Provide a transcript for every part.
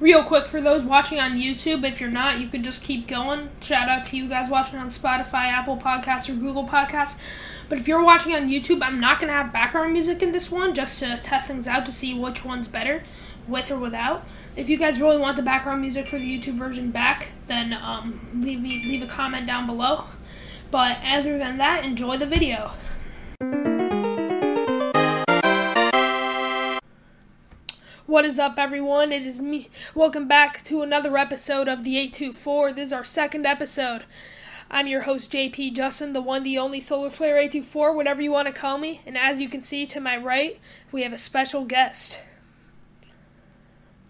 real quick for those watching on YouTube, if you're not, you can just keep going. Shout out to you guys watching on Spotify, Apple Podcasts, or Google Podcasts. But if you're watching on YouTube, I'm not going to have background music in this one just to test things out to see which one's better, with or without. If you guys really want the background music for the YouTube version back, then um, leave me leave a comment down below. But other than that, enjoy the video. What is up, everyone? It is me. Welcome back to another episode of the 824. This is our second episode. I'm your host, JP Justin, the one, the only Solar Flare 824, whatever you want to call me. And as you can see to my right, we have a special guest.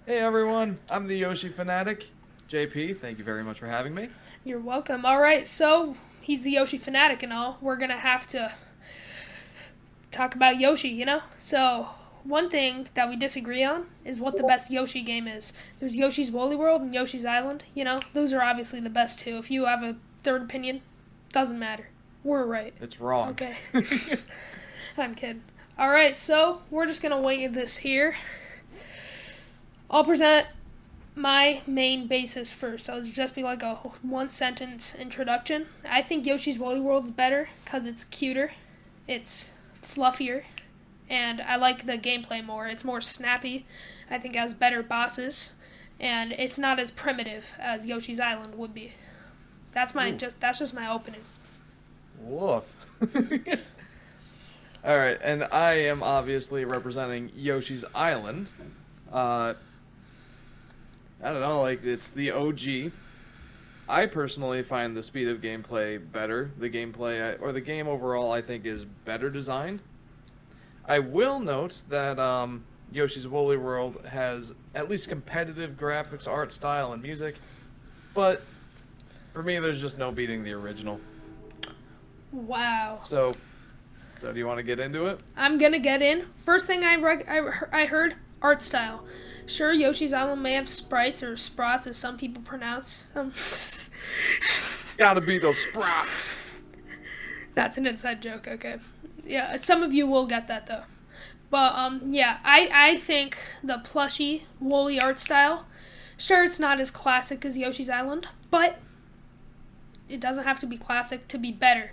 Hey everyone, I'm the Yoshi Fanatic. JP, thank you very much for having me. You're welcome. All right, so he's the Yoshi Fanatic and all. We're going to have to talk about Yoshi, you know? So, one thing that we disagree on is what the best Yoshi game is. There's Yoshi's Woolly World and Yoshi's Island. You know, those are obviously the best two. If you have a third opinion, doesn't matter. We're right. It's wrong. Okay. I'm kidding. All right, so we're just gonna wing this here. I'll present my main basis first. So it'll just be like a one sentence introduction. I think Yoshi's Woolly World's better because it's cuter, it's fluffier, and I like the gameplay more. It's more snappy. I think it has better bosses, and it's not as primitive as Yoshi's Island would be. That's my Ooh. just that's just my opening. Woof. All right, and I am obviously representing Yoshi's Island. Uh, I don't know, like it's the OG. I personally find the speed of gameplay better. The gameplay, or the game overall, I think is better designed. I will note that um, Yoshi's Woolly World has at least competitive graphics, art style, and music, but for me, there's just no beating the original. Wow. So, so do you want to get into it? I'm gonna get in. First thing I reg- I, I heard art style. Sure, Yoshi's Island may have sprites or sprots, as some people pronounce. Um, Gotta be those sprots. that's an inside joke. Okay, yeah, some of you will get that though. But um, yeah, I I think the plushy woolly art style. Sure, it's not as classic as Yoshi's Island, but it doesn't have to be classic to be better.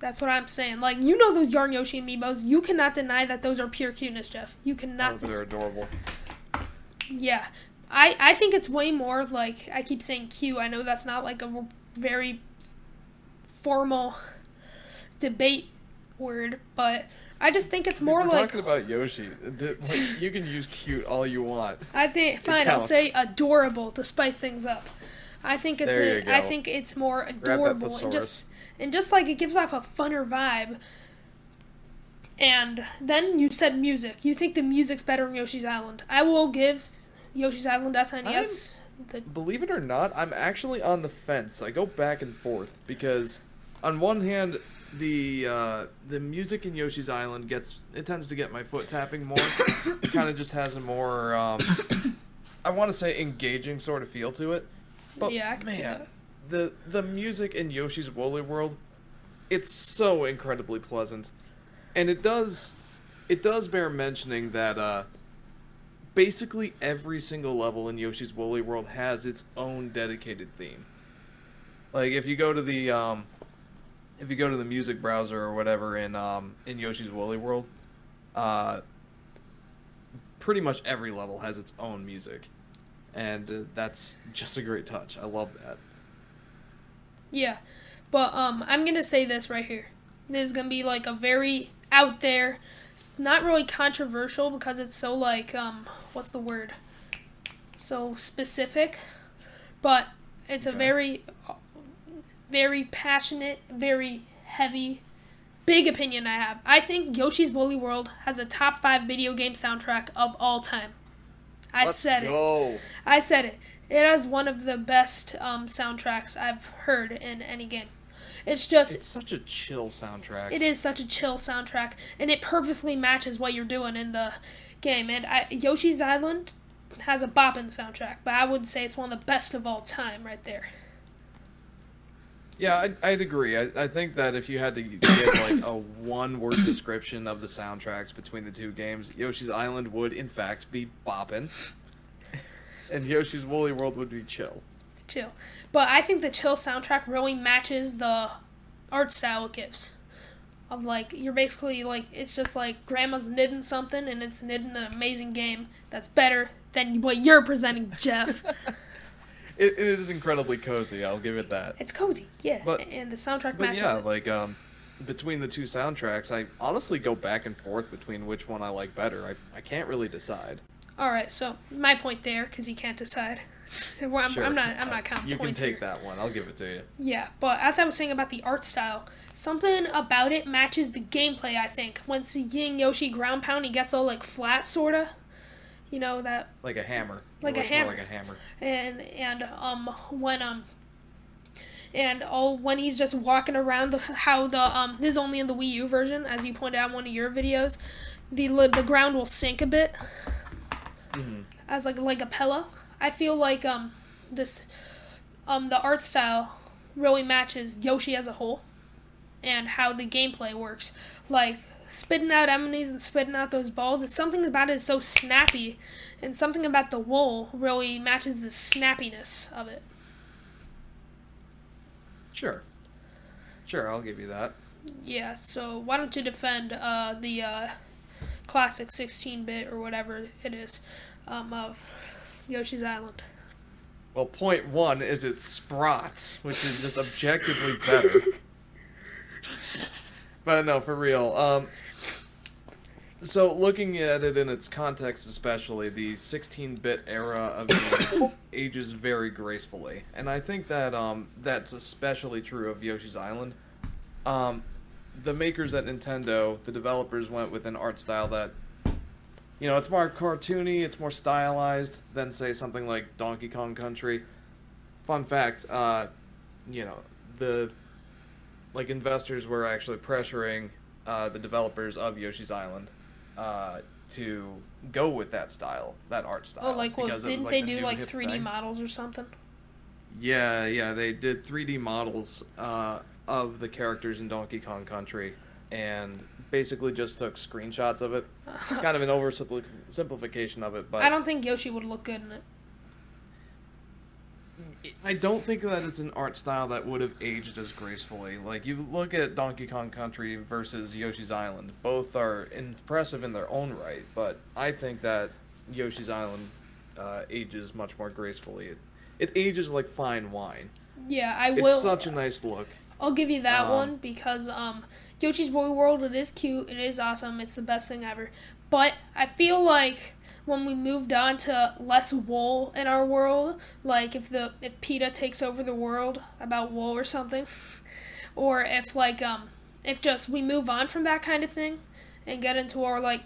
That's what I'm saying. Like you know those Yarn Yoshi amiibos, you cannot deny that those are pure cuteness, Jeff. You cannot. Oh, deny they're adorable. Yeah. I, I think it's way more like I keep saying Q. I know that's not like a very formal debate word, but I just think it's more We're like talking about Yoshi. Like, you can use cute all you want. I think fine. I'll say adorable to spice things up. I think it's There a, you I think it's more adorable and just and just like it gives off a funner vibe. And then you said music. You think the music's better in Yoshi's Island? I will give Yoshi's Island SNES. The Believe it or not, I'm actually on the fence. I go back and forth because, on one hand, the uh, the music in Yoshi's Island gets it tends to get my foot tapping more. it kind of just has a more um, I want to say engaging sort of feel to it. But Yeah, I can man, see that. the the music in Yoshi's Woolly World, it's so incredibly pleasant, and it does it does bear mentioning that uh, basically every single level in Yoshi's Woolly World has its own dedicated theme. Like if you go to the um, if you go to the music browser or whatever in um, in Yoshi's Woolly World, uh, pretty much every level has its own music, and uh, that's just a great touch. I love that. Yeah, but um, I'm gonna say this right here. This is gonna be like a very out there, it's not really controversial because it's so like um, what's the word? So specific, but it's a very, very passionate, very heavy, big opinion I have. I think Yoshi's Woolly World has a top five video game soundtrack of all time. I Let's said it. go. I said it. It has one of the best um, soundtracks I've heard in any game. It's just It's such a chill soundtrack. it is such a chill soundtrack, and it perfectly matches what you're doing in the game. And I, Yoshi's Island has a bopping soundtrack, but I would say it's one of the best of all time, right there. Yeah, I'd, I'd agree. I, I think that if you had to give like a one-word description of the soundtracks between the two games, Yoshi's Island would in fact be boppin'. and Yoshi's Woolly World would be chill. chill. But I think the chill soundtrack really matches the art style it gives. Of like you're basically like it's just like grandma's knitting something and it's knitting an amazing game that's better than what you're presenting, Jeff. It, it is incredibly cozy. I'll give it that. it's cozy, yeah. But- and the soundtrack But matches yeah, it. like um, between the two soundtracks, I honestly go back and forth between which one I like better. I I can't really decide. All right, so my point there because you can't decide. Well, I'm, Sure. I'm not. I'm not counting You can take here. that one. I'll give it to you. Yeah, but as I was saying about the art style, something about it matches the gameplay. I think once Ying Yoshi ground pound, he gets all like flat, sorta. You know that, Like a hammer. Like It a hammer. Like a hammer. and and um when um. And oh, when he's just walking around, the, how the um this is only in the Wii U version, as you pointed out in one of your videos, the the ground will sink a bit hmm as like like a pillow. I feel like um this um the art style really matches Yoshi as a whole and how the gameplay works. Like spitting out enemies and spitting out those balls. It's something about it is so snappy and something about the wool really matches the snappiness of it. Sure. Sure, I'll give you that. Yeah, so why don't you defend uh the uh classic 16-bit or whatever it is um of Yoshi's Island. Well, point one is it sprots, which is just objectively better. But no, for real. Um, so looking at it in its context, especially the 16-bit era of ages very gracefully, and I think that um, that's especially true of Yoshi's Island. Um, the makers at Nintendo, the developers went with an art style that you know, it's more cartoony, it's more stylized than say something like Donkey Kong Country. Fun fact, uh, you know, the like investors were actually pressuring uh, the developers of Yoshi's Island uh, to go with that style, that art style. Oh, like well, because it was, didn't they the do like 3D thing. models or something? Yeah, yeah, they did 3D models uh, of the characters in Donkey Kong Country, and basically just took screenshots of it. It's kind of an oversimplification of it, but I don't think Yoshi would look good in it. I don't think that it's an art style that would have aged as gracefully. Like you look at Donkey Kong Country versus Yoshi's Island, both are impressive in their own right, but I think that Yoshi's Island uh, ages much more gracefully. It, it ages like fine wine. Yeah, I It's will. such a nice look. I'll give you that um, one because um, Yoshi's Boy World. It is cute. It is awesome. It's the best thing ever. But I feel like when we moved on to less wool in our world, like if the if PETA takes over the world about wool or something, or if like um if just we move on from that kind of thing and get into our like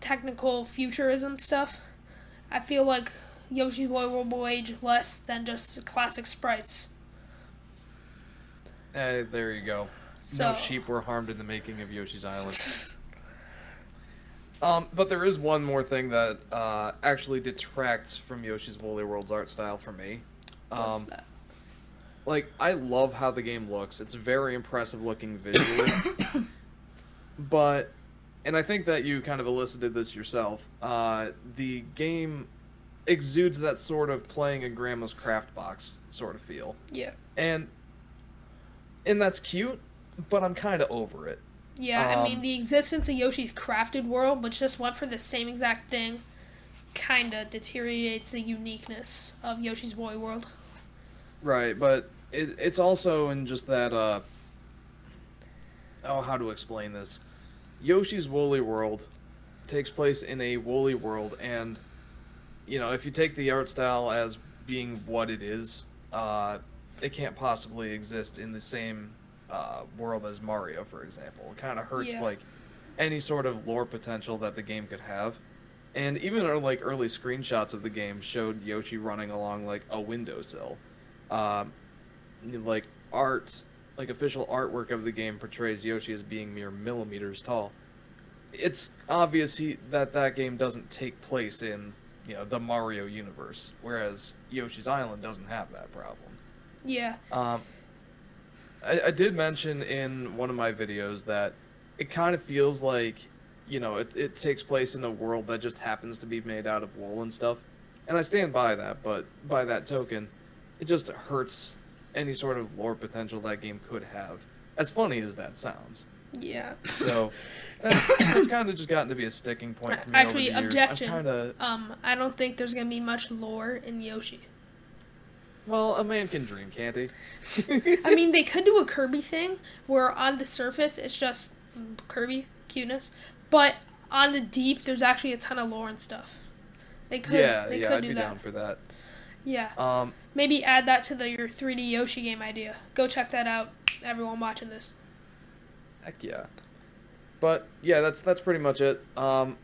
technical futurism stuff, I feel like Yoshi's Boy World will age less than just classic sprites. Uh, there you go. So No sheep were harmed in the making of Yoshi's Island. Um, but there is one more thing that uh, actually detracts from Yoshi's Woolly World's art style for me. What's Um, that? like I love how the game looks. It's very impressive looking visually. but and I think that you kind of elicited this yourself. Uh, the game exudes that sort of playing a grandma's craft box sort of feel. Yeah. And and that's cute, but I'm kind of over it. Yeah, I mean Um, the existence of Yoshi's crafted world, which just went for the same exact thing, kinda deteriorates the uniqueness of Yoshi's Woolly World. Right, but it, it's also in just that uh oh how to explain this. Yoshi's Woolly World takes place in a woolly world and you know, if you take the art style as being what it is, uh it can't possibly exist in the same uh world as Mario, for example. It kind of hurts Yeah. like any sort of lore potential that the game could have. And even our like early screenshots of the game showed Yoshi running along like a windowsill um, like art, like official artwork of the game portrays Yoshi as being mere millimeters tall. It's obvious he, that that game doesn't take place in you know the Mario universe, whereas Yoshi's Island doesn't have that problem. Yeah. Um, I, I did mention in one of my videos that it kind of feels like, you know, it, it takes place in a world that just happens to be made out of wool and stuff. and I stand by that. But by that token, it just hurts any sort of lore potential that game could have. As funny as that sounds. Yeah. So that's, that's kind of just gotten to be a sticking point for me. Actually, objection. Kind of Um, I don't think there's gonna be much lore in Yoshi. Well, a man can dream, can't he? I mean, they could do a Kirby thing where on the surface it's just Kirby cuteness, but on the deep there's actually a ton of lore and stuff. They could. yeah, they yeah, could I'd do be that. down for that. Yeah. Um, Maybe add that to the your 3D Yoshi game idea. Go check that out, everyone watching this. Heck yeah. But yeah, that's that's pretty much it. Um,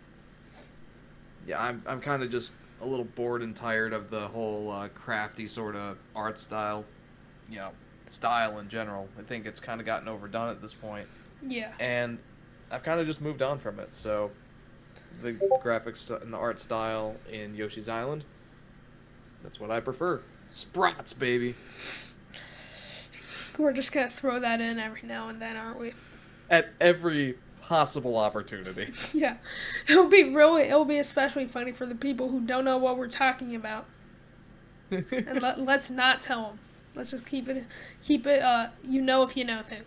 yeah, I'm I'm kind of just a little bored and tired of the whole uh, crafty sort of art style, you know, style in general. I think it's kind of gotten overdone at this point, Yeah. and I've kind of just moved on from it. So the graphics and the art style in Yoshi's Island, that's what I prefer. Sprots, baby. We're just gonna throw that in every now and then, aren't we? At every possible opportunity. Yeah. It'll be really. It'll be especially funny for the people who don't know what we're talking about, and let, let's not tell them. Let's just keep it. Keep it. Uh, you know if you know thing.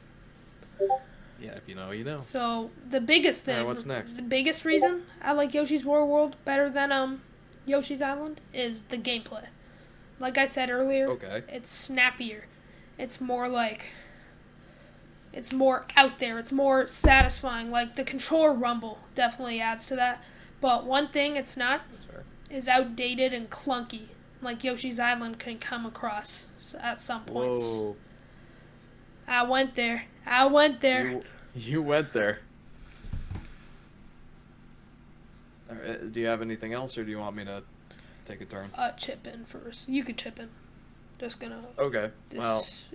yeah, if you know, you know. So the biggest thing, what's next? the biggest reason I like Yoshi's Woolly World better than um Yoshi's Island is the gameplay. Like I said earlier, Okay. it's snappier. It's more like it's more out there. It's more satisfying. Like the controller rumble definitely adds to that. But one thing it's not is outdated and clunky. Like Yoshi's Island can come across at some points. Whoa. I went there. I went there. You, you went there. Do you have anything else, or do you want me to take a turn? uh, chip in first. You could chip in. Just gonna. Okay. Well, just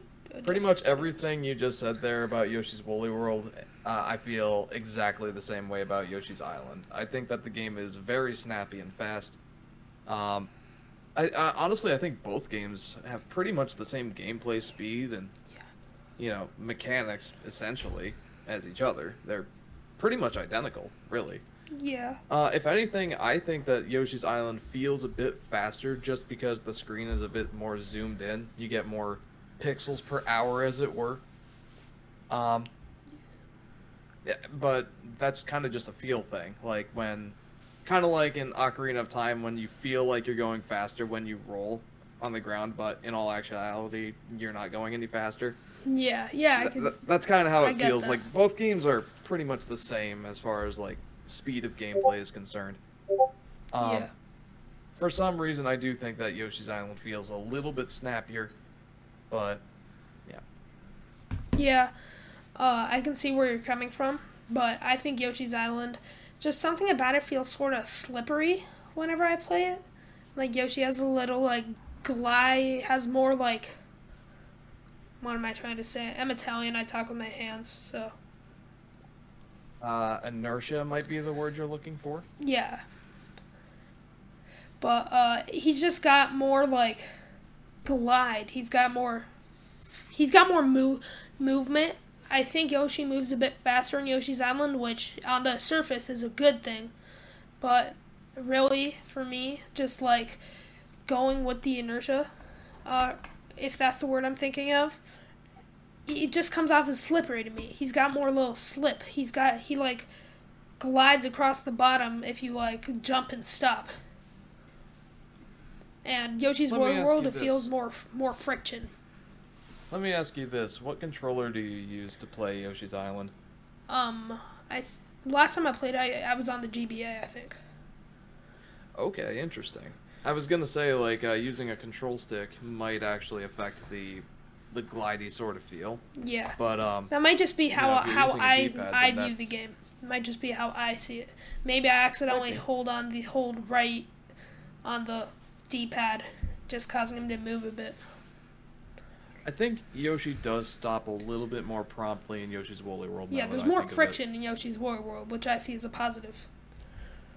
pretty much everything you just said there about Yoshi's Woolly World, uh, I feel exactly the same way about Yoshi's Island. I think that the game is very snappy and fast. Um, I, I honestly, I think both games have pretty much the same gameplay speed and, you know, mechanics essentially as each other. They're pretty much identical, really. Yeah. Uh, if anything, I think that Yoshi's Island feels a bit faster just because the screen is a bit more zoomed in. You get more pixels per hour, as it were. Um, yeah, but that's kind of just a feel thing. Like when, kind of like in Ocarina of Time, when you feel like you're going faster when you roll on the ground, but in all actuality, you're not going any faster. Yeah. Yeah. I Th- can. th- that's kind of how it feels. Like both games are pretty much the same as far as like speed of gameplay is concerned. Um, yeah. For some reason, I do think that Yoshi's Island feels a little bit snappier, but Yeah. Yeah. Uh, I can see where you're coming from, but I think Yoshi's Island, just something about it feels sort of slippery whenever I play it. Like Yoshi has a little like glide, has more like. What am I trying to say? I'm Italian. I talk with my hands, so uh, inertia might be the word you're looking for. yeah. But uh, he's just got more like glide. He's got more. He's got more move movement. I think Yoshi moves a bit faster in Yoshi's Island, which on the surface is a good thing. But really, for me, just like going with the inertia, uh, if that's the word I'm thinking of, it just comes off as slippery to me. He's got more little slip. He's got he like glides across the bottom if you like jump and stop. And Yoshi's Let World World it feels more more friction. Let me ask you this: What controller do you use to play Yoshi's Island? Um, I th- last time I played, I I was on the GBA, I think. Okay, interesting. I was gonna say like uh, using a control stick might actually affect the the glidey sort of feel, Yeah, but um, that might just be how you're how using a I I view the game. It might just be how I see it. Maybe I accidentally hold on the hold right on the D-pad, just causing him to move a bit. I think Yoshi does stop a little bit more promptly in Yoshi's Woolly World. Yeah, there's more think of it. friction in Yoshi's War World, which I see as a positive.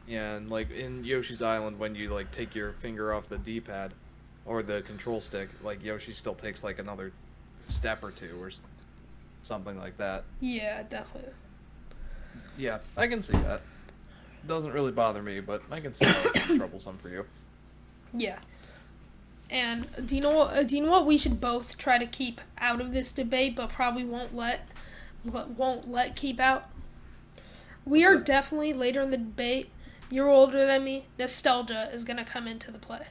Yeah, and like in Yoshi's Island, when you like take your finger off the D-pad or the control stick, like Yoshi still takes like another step or two or something like that. Yeah, definitely. Yeah, I can see that. Doesn't really bother me, but I can see how it's troublesome for you. Yeah. And do you know what, uh, do you know what we should both try to keep out of this debate, but probably won't let won't let keep out? We are definitely later in the debate. You're older than me. Nostalgia is gonna come into the play.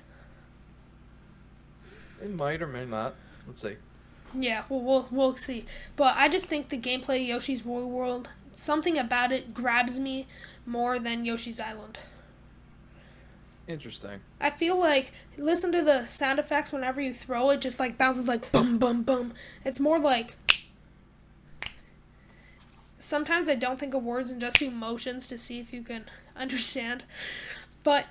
It might or may not. Let's see. Yeah, well, we'll we'll see. But I just think the gameplay of Yoshi's Woolly World, something about it grabs me more than Yoshi's Island. Interesting. I feel like listen to the sound effects whenever you throw it, just like bounces like bum bum bum. It's more like. Sometimes I don't think of words and just do motions to see if you can understand, but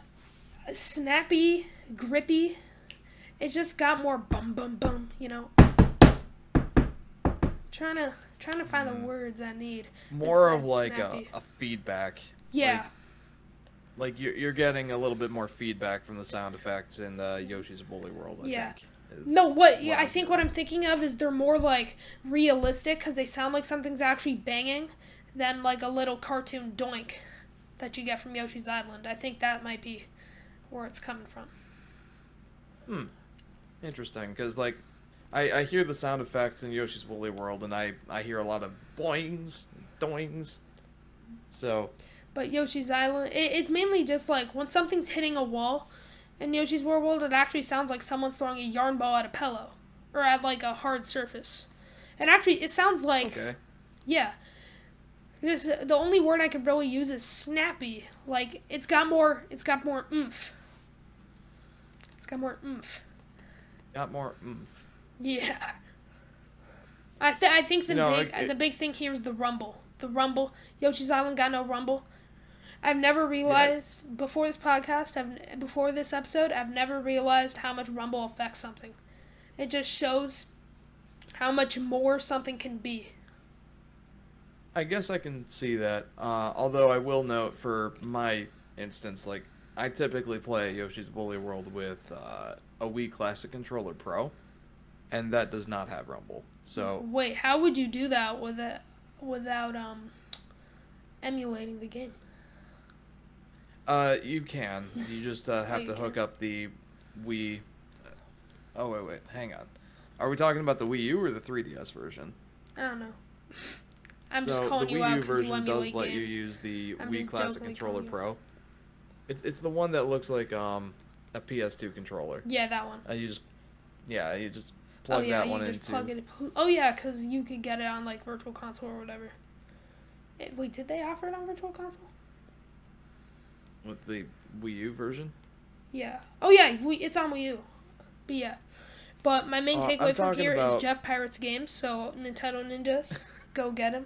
snappy, grippy. It just got more bum bum bum. You know. Trying to trying to find the mm. words I need. More of like a, a feedback. Yeah. Like you're, you're getting a little bit more feedback from the sound effects in uh, Yoshi's Woolly World. I Yeah. think, No, what yeah, I think what I'm thinking of is they're more like realistic because they sound like something's actually banging than like a little cartoon doink that you get from Yoshi's Island. I think that might be where it's coming from. Hmm. Interesting, because like, I, I hear the sound effects in Yoshi's Woolly World, and I I hear a lot of boings, doings. So But Yoshi's Island, it, it's mainly just like when something's hitting a wall in Yoshi's Woolly World, it actually sounds like someone's throwing a yarn ball at a pillow or at like a hard surface. And actually, it sounds like okay, Yeah. Just, the only word I could really use is snappy. Like it's got more. It's got more oomph. It's got more oomph. got more oomph. Yeah. I th- I think the big it- the big thing here is the rumble. The rumble. Yoshi's Island got no rumble. I've never realized before this podcast, I've before this episode, I've never realized how much rumble affects something. It just shows how much more something can be. I guess I can see that. Uh, although I will note for my instance, like I typically play Yoshi's Woolly World with uh, a Wii Classic Controller Pro, and that does not have Rumble. So Wait, how would you do that with it, without um emulating the game? Uh, you can. You just uh, have to hook up the Wii. Oh wait, wait, hang on. Are we talking about the Wii U or the 3DS version? I don't know. I'm so just calling the you Wii out U you version does let games. you use the I'm Wii Classic Controller Pro. It's it's the one that looks like um a PS2 controller. Yeah, that one. Uh, you just yeah, you just plug oh yeah, that you one just into. plug it. Oh yeah, because you could get it on like Virtual Console or whatever. Eh, wait, did they offer it on Virtual Console? With the Wii U version. Yeah. Oh yeah, we, it's on Wii U. But yeah. But my main Uh, takeaway I'm from here is about- Jeff Pirates games. So Nintendo Ninjas, go get him.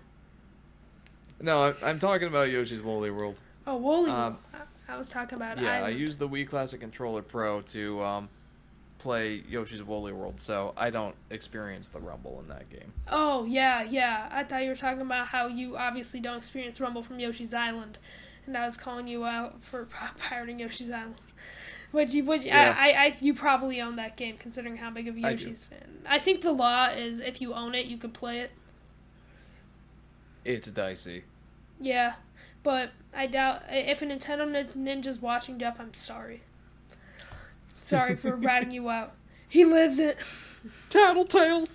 No, I'm, I'm talking about Yoshi's Woolly World. Oh, Woolly. Um, I, I was talking about. Yeah, I Island. use the Wii Classic Controller Pro to um, play Yoshi's Woolly World, so I don't experience the rumble in that game. Oh yeah, yeah. I thought you were talking about how you obviously don't experience Rumble from Yoshi's Island, and I was calling you out for pirating Yoshi's Island. Would you? Would you, Yeah. I, I? I? You probably own that game, considering how big of a I. Yoshi's fan. I think the law is if you own it, you could play it. It's dicey. Yeah, but I doubt if a Nintendo Ninja's watching Jeff. I'm sorry. Sorry for ratting you out. He lives it. Tattletale.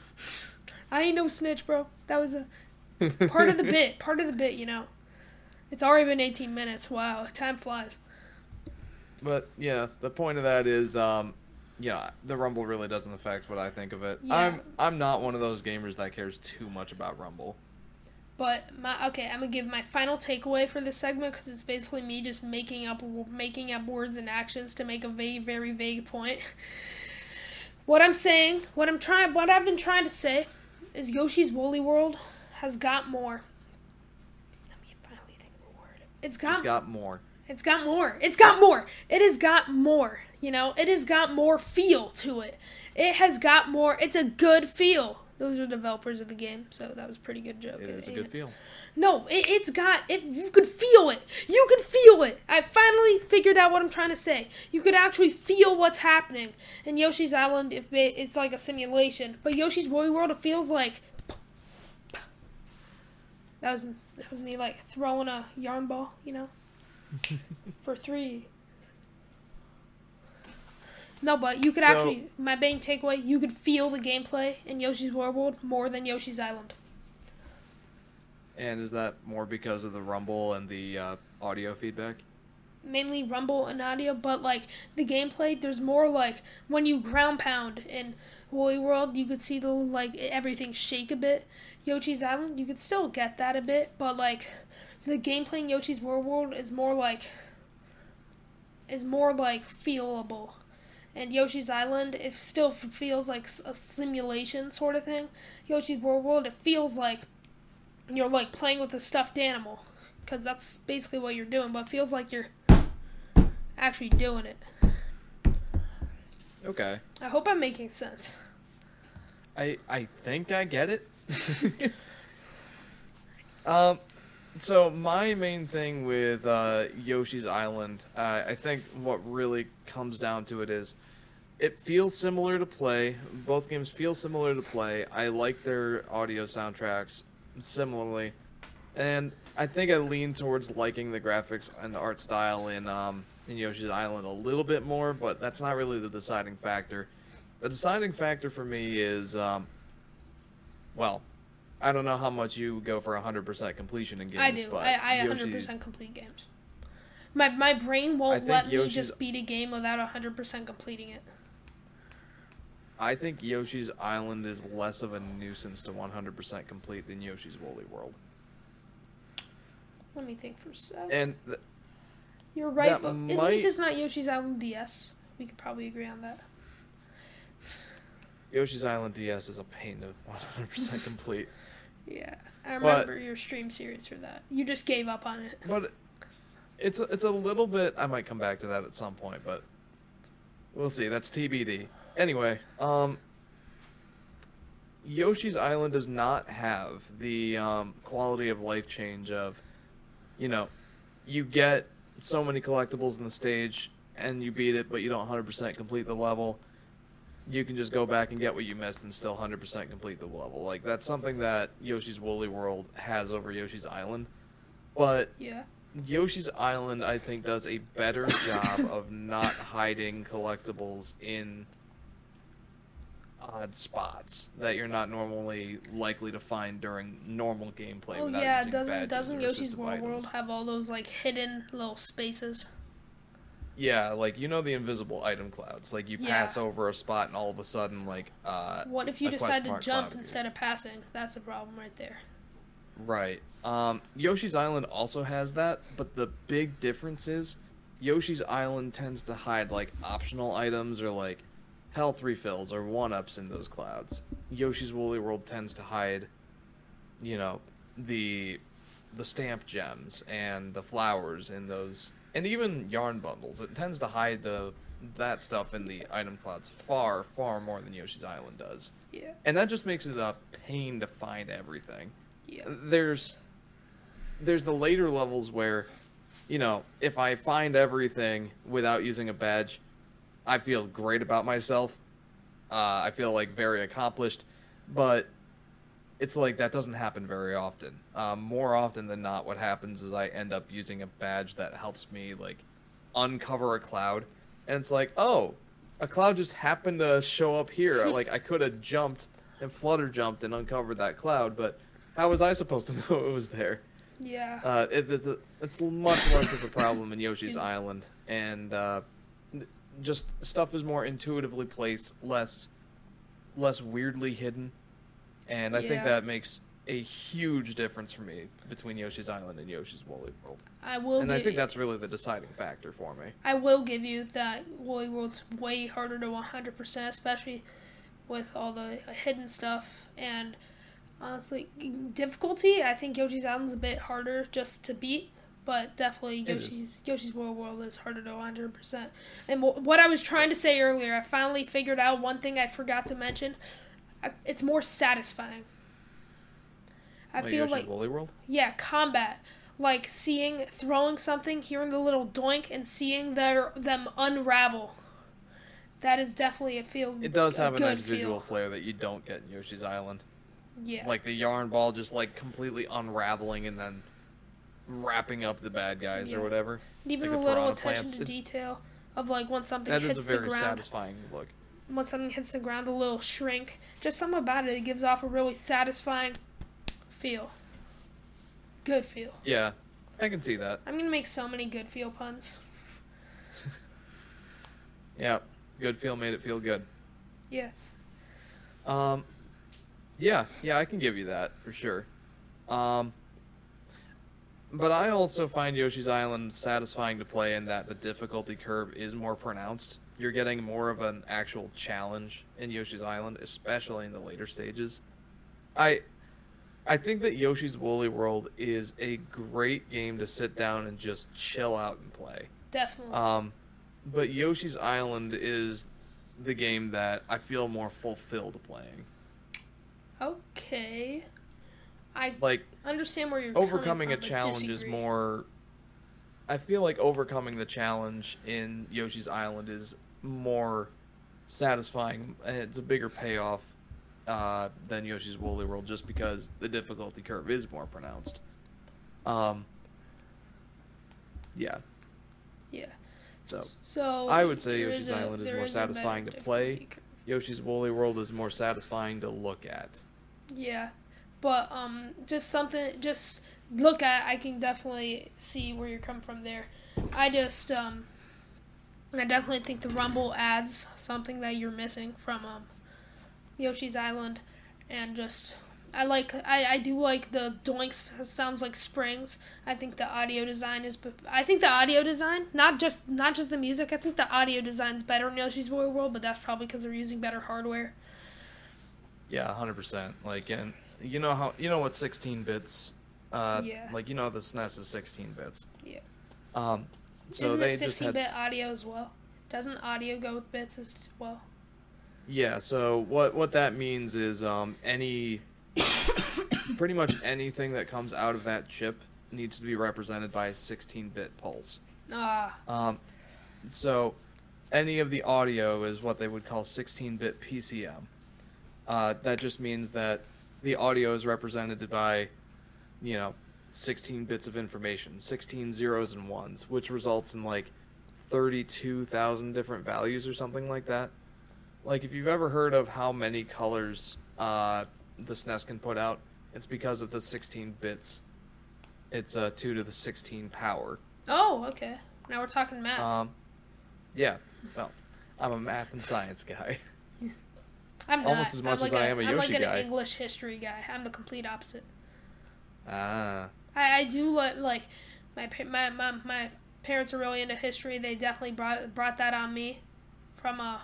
I ain't no snitch, bro. That was a part of the bit. Part of the bit, you know. It's already been 18 minutes. Wow, time flies. But yeah, the point of that is, um, yeah, the rumble really doesn't affect what I think of it. Yeah. I'm I'm not one of those gamers that cares too much about rumble. But my okay, I'm gonna give my final takeaway for this segment because it's basically me just making up making up words and actions to make a vague, very vague point. What I'm saying, what I'm trying, what I've been trying to say, is Yoshi's Woolly World has got more. Let me finally think of a word. It's got It's got more. It's got more. It's got more. It has got more. You know, it has got more feel to it. It has got more. It's a good feel. Those are developers of the game, so that was a pretty good joke. It is a good it? feel. No, it, it's got it. You could feel it. You could feel it. I finally figured out what I'm trying to say. You could actually feel what's happening in Yoshi's Island. If it- it's like a simulation, but Yoshi's Woolly World, it feels like that was that was me like throwing a yarn ball, you know, for three. No, but you could So- actually. My main takeaway: you could feel the gameplay in Yoshi's Woolly World more than Yoshi's Island. And is that more because of the rumble and the uh, audio feedback? Mainly Rumble and audio, but like the gameplay, there's more like when you ground pound in Woolly World, you could see the like everything shake a bit. Yoshi's Island, you could still get that a bit, but like the gameplay in Yoshi's Woolly World is more like is more like feelable. And Yoshi's Island, it still feels like a simulation sort of thing. Yoshi's Woolly World, it feels like you're like playing with a stuffed animal, because that's basically what you're doing. But it feels like you're actually doing it. Okay. I hope I'm making sense. I I think I get it. um, so my main thing with uh, Yoshi's Island, uh, I think what really comes down to it is, it feels similar to play. Both games feel similar to play. I like their audio soundtracks similarly, and I think I lean towards liking the graphics and art style in um in Yoshi's Island a little bit more, but that's not really the deciding factor. The deciding factor for me is, um, well, I don't know how much you go for 100% completion in games. I do. But I, I 100% complete games. My my brain won't let me Yoshi's- just beat a game without 100% completing it. I think Yoshi's Island is less of a nuisance to 100% complete than Yoshi's Woolly World. Let me think for a second. And th- You're right, but at least it's not Yoshi's Island DS. We could probably agree on that. Yoshi's Island DS is a pain to 100% complete. Yeah, I But- remember your stream series for that. You just gave up on it. But it's a, it's a little bit. I might come back to that at some point, but we'll see. That's TBD. Anyway, um, Yoshi's Island does not have the um, quality of life change of, you know, you get so many collectibles in the stage and you beat it, but you don't 100% complete the level. You can just go back and get what you missed and still 100% complete the level. Like that's something that Yoshi's Woolly World has over Yoshi's Island. But Yeah. Yoshi's Island, I think, does a better job of not hiding collectibles in odd spots that you're not normally likely to find during normal gameplay. Oh yeah, doesn't doesn't Yoshi's World items. World have all those like hidden little spaces? Yeah, like you know the invisible item clouds. Like you Yeah. pass over a spot and all of a sudden, like uh, What if you decide to jump instead of passing? That's a problem right there. Right. Um, Yoshi's Island also has that, but the big difference is Yoshi's Island tends to hide like optional items or like health refills or one ups in those clouds. Yoshi's Woolly World tends to hide, you know, the the stamp gems and the flowers in those and even yarn bundles. It tends to hide the that stuff in the item clouds far, far more than Yoshi's Island does. Yeah. And that just makes it a pain to find everything Yeah. there's there's the later levels where you know if i find everything without using a badge i feel great about myself uh, i feel like very accomplished but it's like that doesn't happen very often. Um, more often than not what happens is i end up using a badge that helps me like uncover a cloud. And it's like oh a cloud just happened to show up here. Like i could have jumped and flutter jumped and uncovered that cloud but how was I supposed to know it was there? Yeah. Uh, it, it's, it's much less of a problem in Yoshi's Island, and uh, just stuff is more intuitively placed, less less weirdly hidden, and I think that makes a huge difference for me between Yoshi's Island and Yoshi's Woolly World, I will. and I think you- that's really the deciding factor for me. I will give you that Woolly World's way harder to 100%, especially with all the hidden stuff. And honestly, difficulty, I think Yoshi's Island's a bit harder just to beat. But definitely, It is. Yoshi's, Yoshi's Woolly World is harder to 100%. And wh- what I was trying to say earlier, I finally figured out one thing I forgot to mention. I, it's more satisfying. I Like feel like Woolly World. yeah, combat. Like seeing throwing something, hearing the little doink, and seeing their them unravel. That is definitely a feel. It does have a, nice visual flair that you don't get in Yoshi's Island. Yeah. like the yarn ball just like completely unraveling and then wrapping up the bad guys Yeah. or whatever. And even like the the little attention plants. to detail of like when something That hits is a the very satisfying look. When something hits the ground, a little shrink. Just something about it. It gives off a really satisfying feel. Good feel. Yeah, I can see that. I'm gonna make so many good feel puns. Yeah, good feel made it feel good. Yeah. Um, yeah, yeah, I can give you that for sure. Um, but I also find Yoshi's Island satisfying to play in that the difficulty curve is more pronounced. You're getting more of an actual challenge in Yoshi's Island, especially in the later stages. I I think that Yoshi's Woolly World is a great game to sit down and just chill out and play. Definitely. Um, but Yoshi's Island is the game that I feel more fulfilled playing. okay. I Like understand where you're overcoming coming a from, but challenge is more. I feel like overcoming the challenge in Yoshi's Island is more satisfying. It's a bigger payoff uh, than Yoshi's Woolly World, just because the difficulty curve is more pronounced. Um. Yeah. Yeah. So So I would say Yoshi's a- Island is more a better satisfying to play. curve. Yoshi's Woolly World is more satisfying to look at. Yeah, but um, just something, just look at. I can definitely see where you're coming from there. I just um, I definitely think the Rumble adds something that you're missing from um, Yoshi's Island, and just I like I, I do like the doinks sounds like springs. I think the audio design is I think the audio design not just not just the music. I think the audio design's better in Yoshi's Woolly World, but that's probably because they're using better hardware. Yeah, hundred percent. Like, and you know how you know what sixteen bits. Uh, Yeah. Like you know the SNES is sixteen bits. Yeah. Um, so Isn't they it just 16 had. bit s- audio as well? Doesn't audio go with bits as well? Yeah. So what what that means is um any, pretty much anything that comes out of that chip needs to be represented by a sixteen bit pulse. Ah, Um, so any of the audio is what they would call 16-bit PCM. Uh, that just means that the audio is represented by, you know, 16 bits of information, 16 zeros and ones, which results in like 32,000 different values or something like that. Like if you've ever heard of how many colors uh, the SNES can put out, it's because of the 16 bits. It's uh, 2 to the 16 power. oh, okay. Now we're talking math. Um, yeah. Well, I'm a math and science guy. I'm not. almost as much I'm like as I am a I'm like an guy. English history guy. I'm the complete opposite. Ah, I, I do like like my, my my my parents are really into history. They definitely brought brought that on me from a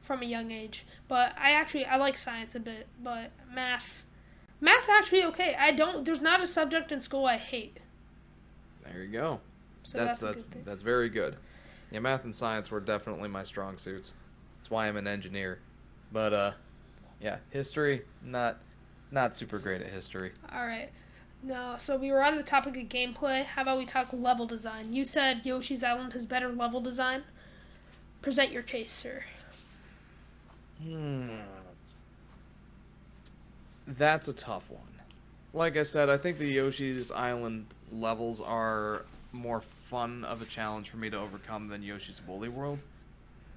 from a young age. But I actually I like science a bit, but math math actually okay. I don't. There's not a subject in school I hate. there you go. So that's that's, that's that's very good. Yeah, math and science were definitely my strong suits. That's why I'm an engineer. But uh, yeah, history not not super great at history. All right. No, so we were on the topic of gameplay. How about we talk level design? You said Yoshi's Island has better level design. Present your case, sir. Hmm. That's a tough one. Like I said, I think the Yoshi's Island levels are more fun of a challenge for me to overcome than Yoshi's Woolly World.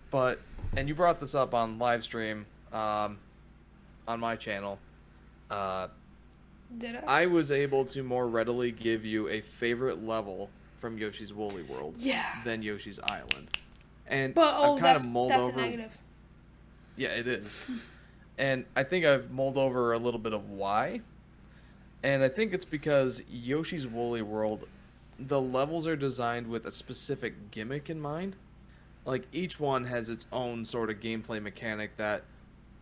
But, and you brought this up on live stream um, on my channel. Uh, Did I? I was able to more readily give you a favorite level from Yoshi's Woolly World yeah. than Yoshi's Island. And But oh, I've kind that's of mulled that's over a negative. yeah, it is. Hmm. and I think I've mulled over a little bit of why. And I think it's because Yoshi's Woolly World, the levels are designed with a specific gimmick in mind. Like each one has its own sort of gameplay mechanic that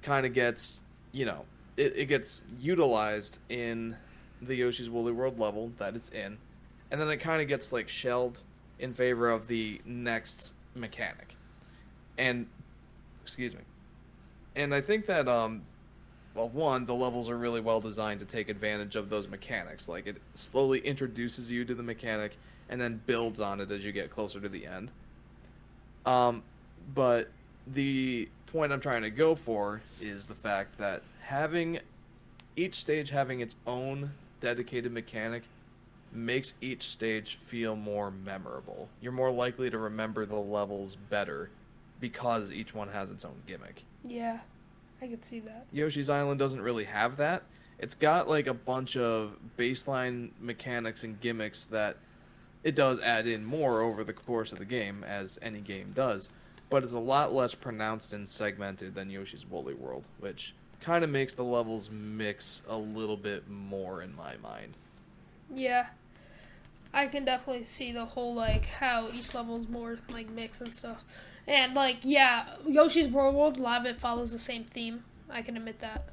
kind of gets, you know, it, it gets utilized in the Yoshi's Woolly World level that it's in. And then it kind of gets like shelved in favor of the next mechanic. And, excuse me and I think that um, well, one, the levels are really well designed to take advantage of those mechanics. Like it slowly introduces you to the mechanic and then builds on it as you get closer to the end. Um, but the point I'm trying to go for is the fact that having each stage having its own dedicated mechanic makes each stage feel more memorable. You're more likely to remember the levels better because each one has its own gimmick. Yeah, I could see that. Yoshi's Island doesn't really have that. It's got like a bunch of baseline mechanics and gimmicks that it does add in more over the course of the game, as any game does, but it's a lot less pronounced and segmented than Yoshi's Woolly World, which kind of makes the levels mix a little bit more in my mind. Yeah. I can definitely see the whole like how each level is more like mix and stuff. And like yeah, Yoshi's World, a lot of it follows the same theme. I can admit that.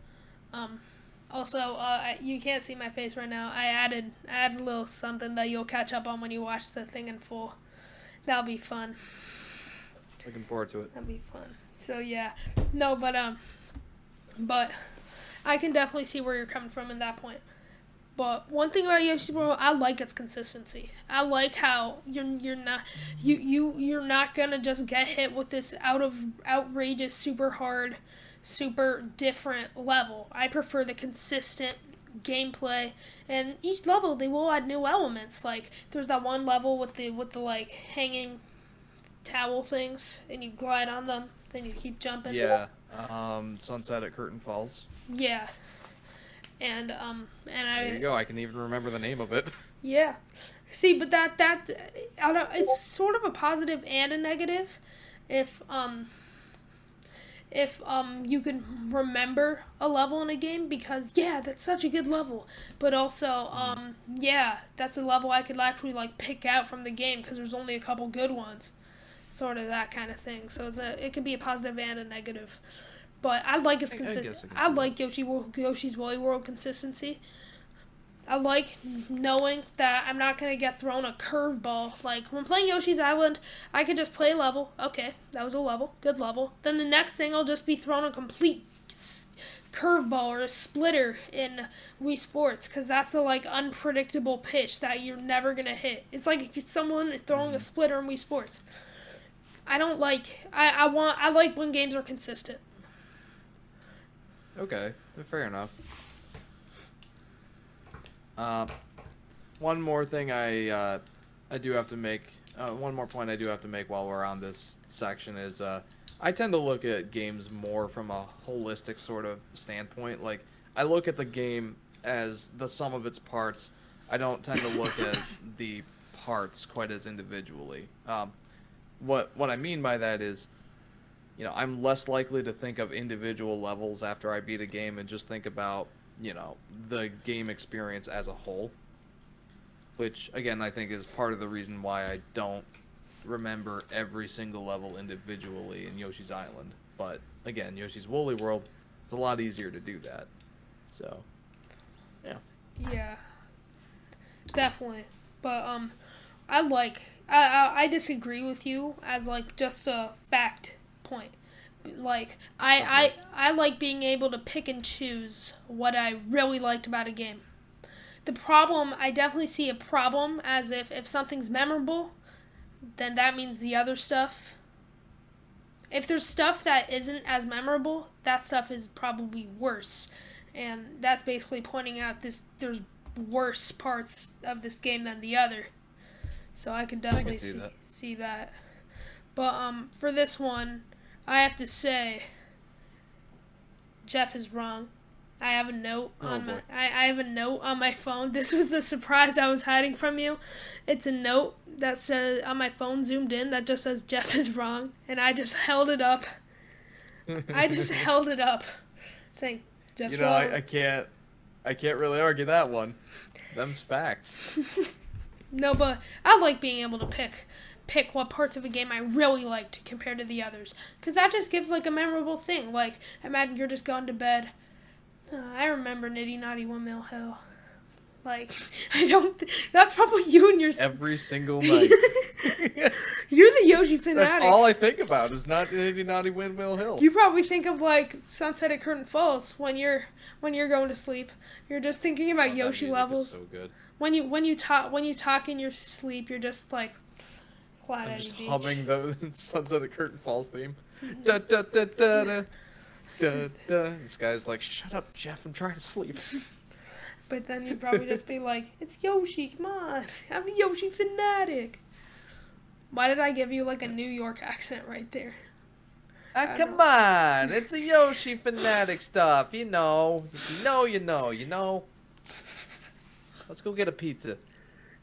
Um, also, uh, you can't see my face right now. I added I added a little something that you'll catch up on when you watch the thing in full. That'll be fun. Looking forward to it. That'll be fun. So yeah, no, but um, but I can definitely see where you're coming from in that point. But one thing about World, I like its consistency. I like how you're you're not you you you're not gonna just get hit with this out of outrageous, super hard, super different level. I prefer the consistent gameplay and each level they will add new elements like there's that one level with the with the like hanging towel things and you glide on them then you keep jumping Yeah. Um, Sunset at Curtain Falls. yeah and um and i There you go. I can even remember the name of it. Yeah. See, but that that I don't. It's sort of a positive and a negative, if um. If um you can remember a level in a game because yeah that's such a good level but also um yeah that's a level I could actually like pick out from the game because there's only a couple good ones sort of that kind of thing so it's a it can be a positive and a negative but I like its I- I I can I see like Yoshi Yoshi's Woolly World consistency I like knowing that I'm not gonna get thrown a curveball. Like when playing Yoshi's Island, I could just play a level. Okay, that was a level, good level. Then the next thing, I'll just be thrown a complete curveball or a splitter in Wii Sports, because that's a like unpredictable pitch that you're never gonna hit. It's like someone throwing a mm-hmm. splitter in Wii Sports. I don't like. I I want. I like when games are consistent. Okay, fair enough. Uh, one more thing I uh, I do have to make. Uh, one more point I do have to make while we're on this section is uh, I tend to look at games more from a holistic sort of standpoint. Like I look at the game as the sum of its parts. I don't tend to look at the parts quite as individually. Um, what what I mean by that is you know, I'm less likely to think of individual levels after I beat a game and just think about, you know, the game experience as a whole. Which, again, I think is part of the reason why I don't remember every single level individually in Yoshi's Island. But, again, Yoshi's Woolly World, it's a lot easier to do that. So, Yeah, Yeah. definitely. But um, I like. I, I I disagree with you as like just a fact point. Like I I I like being able to pick and choose what I really liked about a game. The problem I definitely see a problem as if if something's memorable, then that means the other stuff. If there's stuff that isn't as memorable, that stuff is probably worse and that's basically pointing out this there's worse parts of this game than the other. So I can definitely see see, that. see that. But um for this one, I have to say Jeff is wrong. I have a note Oh, on my. I, I have a note on my phone. This was the surprise I was hiding from you. It's a note that says on my phone zoomed in that just says Jeff is wrong and I just held it up. I just held it up saying Jeff's you know, wrong. I, I can't, I can't really argue that one. Them's facts. No, but I like being able to pick pick what parts of a game I really liked compared to the others, because that just gives like a memorable thing. Like imagine you're just going to bed. Uh, I remember Knitty-Knotty Windmill Hill. Like I don't. That's probably you and your. Every single night. You're the Yoshi fanatic. That's all I think about is not Knitty-Knotty Windmill Hill. You probably think of like Sunset at Curtain Falls when you're when you're going to sleep. You're just thinking about Oh, Yoshi levels. so good. When you when you talk when you talk in your sleep, you're just like Cloud I'm just Beach. humming the Sunset at Curtain Falls theme. Mm-hmm. Da da da da da. Da, da. This guy's like, shut up, Jeff. I'm trying to sleep. But then you'd probably just be like, "It's Yoshi, come on, I'm a Yoshi fanatic." Why did I give you like a New York accent right there? Ah, come on, it's a Yoshi fanatic stuff. You know, you know, you know, you know. Let's go get a pizza.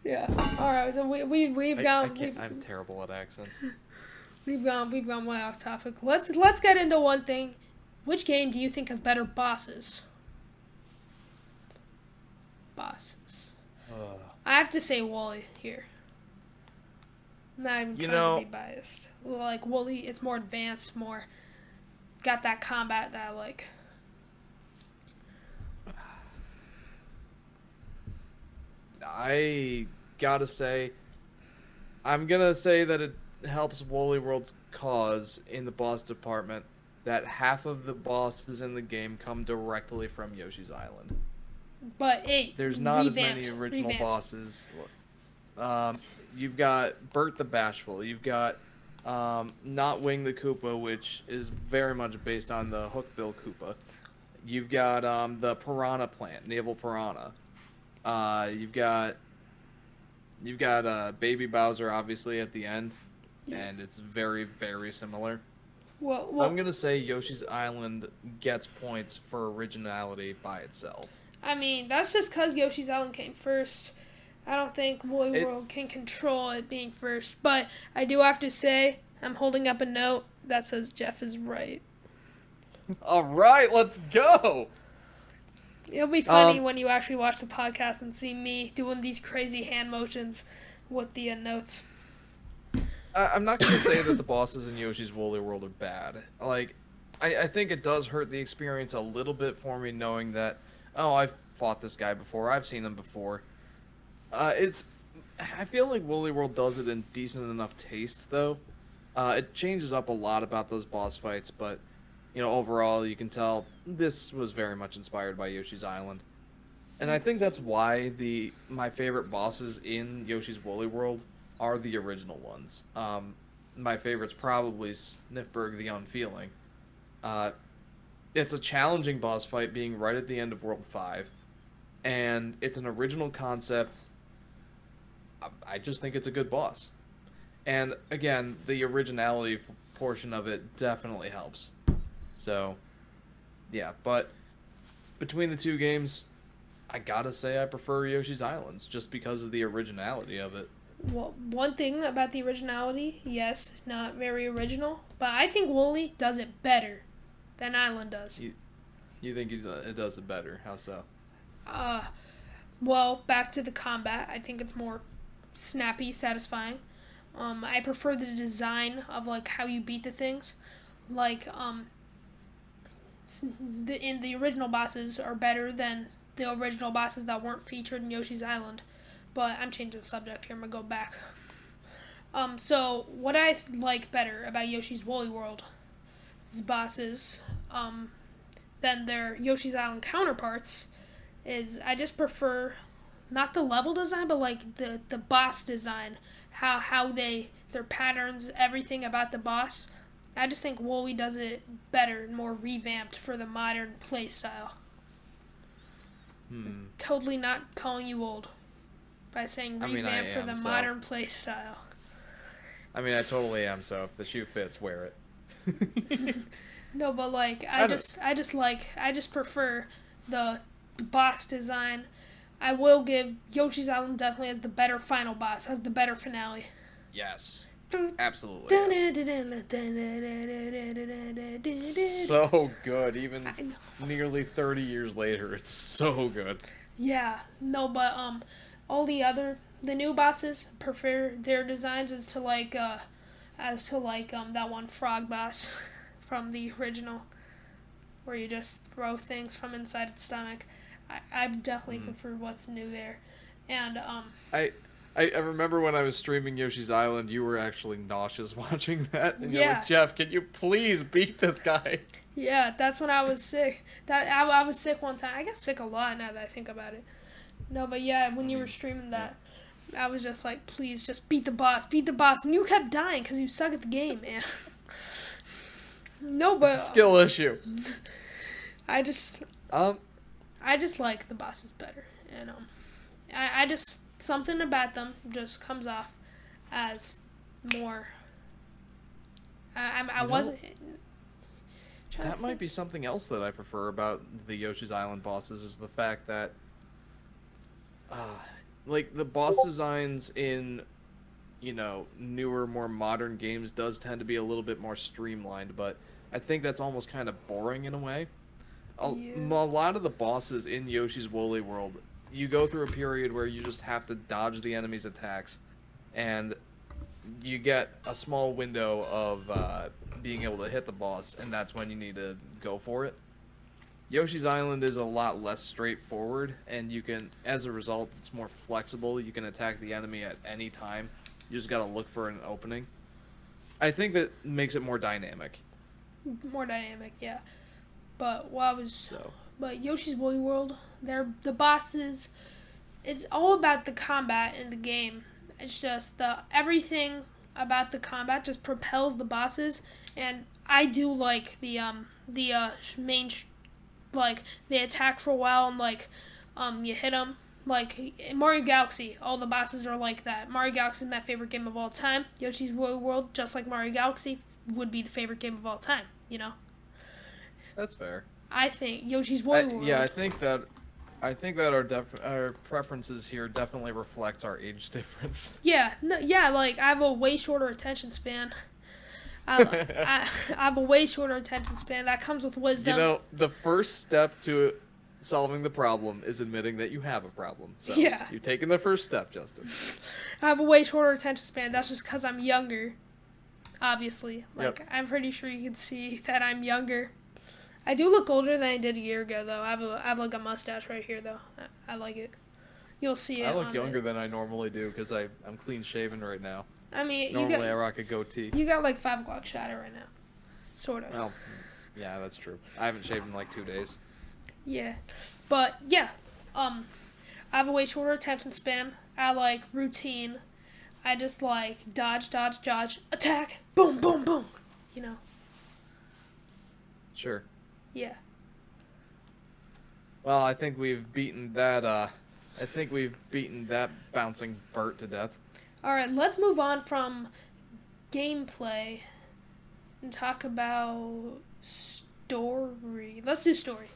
Yeah. All right. So we we we've I, gone. I we've, I'm terrible at accents. we've gone. We've gone way off topic. Let's let's get into one thing. Which game do you think has better bosses? Bosses. Ugh. I have to say Wally here. Not even You trying know- to be biased. Like Wooly, it's more advanced, more got that combat that I like. I gotta say, I'm gonna say that it helps Woolly World's cause in the boss department that half of the bosses in the game come directly from Yoshi's Island. But eight. There's not as many original revamped. bosses. Um, you've got Burt the Bashful. You've got um, Not Wing the Koopa, which is very much based on the Hookbill Koopa. You've got um, the Piranha Plant, Naval Piranha. Uh, you've got you've got uh, Baby Bowser, obviously at the end, and it's very very similar. Well, well I'm gonna say Yoshi's Island gets points for originality by itself. I mean, that's just because Yoshi's Island came first. I don't think Woolly It- World can control it being first. But I do have to say, I'm holding up a note that says Jeff is right. All right, let's go. It'll be funny Um, when you actually watch the podcast and see me doing these crazy hand motions with the uh, notes. I, I'm not gonna say that the bosses in Yoshi's Woolly World are bad. Like, I, I think it does hurt the experience a little bit for me knowing that, oh, I've fought this guy before, I've seen him before. Uh, it's, I feel like Woolly World does it in decent enough taste though. Uh, it changes up a lot about those boss fights, but you know, overall, you can tell this was very much inspired by Yoshi's Island. And I think that's why the my favorite bosses in Yoshi's Woolly World are the original ones. Um, my favorite's probably Sniffberg the Unfeeling. Uh, it's a challenging boss fight, being right at the end of World Five, and it's an original concept. I- just think it's a good boss, and again, the originality portion of it definitely helps. So, yeah, but between the two games, I gotta say I prefer Yoshi's Islands just because of the originality of it. Well, one thing about the originality, yes, not very original, but I think Woolly does it better than Island does. You- You think it it does it better? How so? Uh, well, back to the combat. I think it's more snappy, satisfying. Um, I prefer the design of like how you beat the things. Like um, the in the original bosses are better than the original bosses that weren't featured in Yoshi's Island. But I'm changing the subject here. I'm gonna go back. Um, so what I like better about Yoshi's Woolly World bosses um, than their Yoshi's Island counterparts is I just prefer not the level design, but like the the boss design, how how they their patterns, everything about the boss. I just think Woolly does it better and more revamped for the modern play style. Hmm. Totally not calling you old by saying I mean, I revamped for am, the so- modern play style. I mean, I totally am. So if the shoe fits, wear it. No, but like I I just I just like I just prefer the boss design. I will give Yoshi's Island definitely has the better final boss, has the better finale. yes, absolutely. yes. So So good. Even nearly thirty years later, it's so good. yeah, no, but um, all the other the new bosses prefer their designs as to like uh, as to like um that one frog boss from the original, where you just throw things from inside its stomach. I I definitely Mm. prefer what's new there, and um. I, I I remember when I was streaming Yoshi's Island, you were actually nauseous watching that, and you're like, Jeff, can you please beat this guy? Yeah, that's when I was sick. That I, I was sick one time. I get sick a lot now that I think about it. No, but yeah, when you were streaming that, I was just like, please, just beat the boss, beat the boss, and you kept dying because you suck at the game, man. no, but skill issue. I just, Um, I just like the bosses better, and um, I, I just something about them just comes off as more. I I, I You wasn't. That might be something else that I prefer about the Yoshi's Island bosses is the fact that, uh, like the boss designs in, you know, newer, more modern games does tend to be a little bit more streamlined, but I think that's almost kind of boring in a way. A, Yeah. a lot of the bosses in Yoshi's Woolly World, you go through a period where you just have to dodge the enemy's attacks, and you get a small window of uh, being able to hit the boss, and that's when you need to go for it. Yoshi's Island is a lot less straightforward, and you can, as a result, it's more flexible. You can attack the enemy at any time. You just gotta look for an opening. I think that makes it more dynamic. more dynamic, yeah. But what I was So but Yoshi's Woolly World, they're the bosses. It's all about the combat in the game. It's just the everything about the combat just propels the bosses, and I do like the um the uh main sh- like they attack for a while and like um you hit them like in Mario Galaxy. All the bosses are like that. Mario Galaxy is my favorite game of all time. Yoshi's Woolly World, just like Mario Galaxy, would be the favorite game of all time. You know, that's fair. I think Yoshi's Woolly World. yeah, I think that I think that our def- our preferences here definitely reflects our age difference. Yeah, no, yeah, like I have a way shorter attention span. I, I, I have a way shorter attention span. That comes with wisdom. You know, the first step to solving the problem is admitting that you have a problem. So Yeah. you've taken the first step, Justin. I have a way shorter attention span. That's just because I'm younger. Obviously, like Yep. I'm pretty sure you can see that I'm younger. I do look older than I did a year ago, though. I have a, I have like a mustache right here, though. I, I like it. You'll see it. I look younger the- than I normally do because I I'm clean shaven right now. I mean, you Normally I got rock a goatee. you got like five o'clock shadow right now, sort of. Well, yeah, that's true. I haven't shaved in like two days. Yeah, but yeah, um, I have a way shorter attention span. I like routine. I just like dodge, dodge, dodge, attack, boom, boom, boom. You know, Sure. Yeah. Well, I think we've beaten that. uh I think we've beaten that bouncing Burt to death. All right, let's move on from gameplay and talk about story. Let's do story.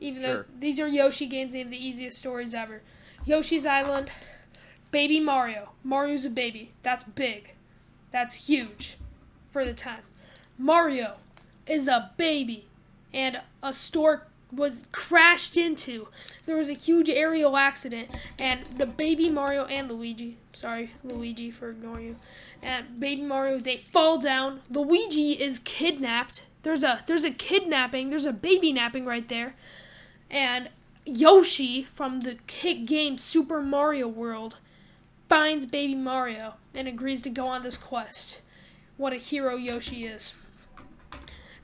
Even though Sure. these are Yoshi games, they have the easiest stories ever. Yoshi's Island, Baby Mario. Mario's a baby. That's big. That's huge for the time. Mario is a baby, and a store was crashed into. There was a huge aerial accident, and the baby Mario and Luigi, sorry, Luigi for ignoring you, and baby Mario, they fall down. Luigi is kidnapped. There's a there's a kidnapping. There's a baby napping right there, and Yoshi from the hit game Super Mario World finds baby Mario and agrees to go on this quest. What a hero Yoshi is.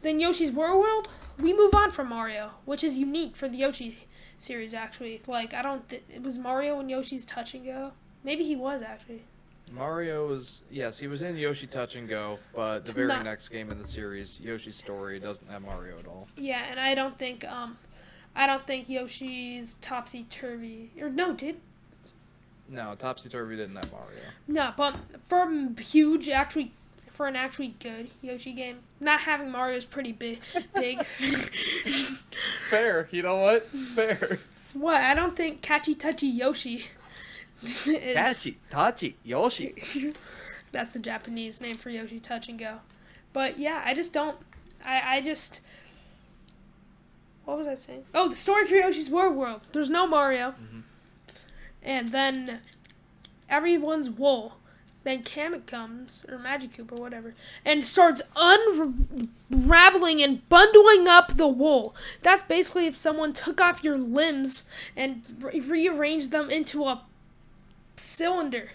Then Yoshi's World World, we move on from Mario, which is unique for the Yoshi series actually. Like I don't th- it was Mario and Yoshi's Touch and Go. Maybe he was actually. Mario was yes, he was in Yoshi Touch and Go, but the very Not- next game in the series, Yoshi's Story, doesn't have Mario at all. Yeah, and I don't think um I don't think Yoshi's Topsy Turvy or no, did No, Topsy Turvy didn't have Mario. no, but for huge actually for an actually good Yoshi game, not having Mario is pretty big. Big. Fair, you know what? Fair. what? I don't think Catchy Touchy Yoshi. is, Tachi, Yoshi. That's the Japanese name for Yoshi Touch and Go. But yeah, I just don't. I I just. What was I saying? Oh, the story for Yoshi's World World. There's no Mario. Mhm. And then everyone's wool. Then Kamek comes, or Magic or whatever, and starts unraveling and bundling up the wool. That's basically if someone took off your limbs and re- rearranged them into a cylinder.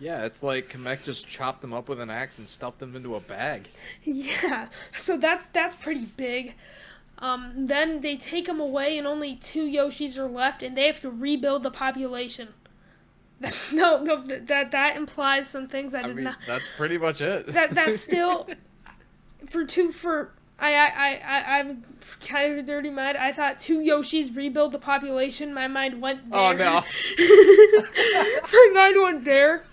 Yeah, it's like Kamek just chopped them up with an axe and stuffed them into a bag. Yeah, so that's that's pretty big. Um, then they take them away, and only two Yoshis are left, and they have to rebuild the population. no, no, that that implies some things I I did mean, not. that's pretty much it. That that's still for two for I, I, I, I'm kind of a dirty mind. I thought two Yoshis rebuild the population. My mind went there. Oh, no. My mind went there.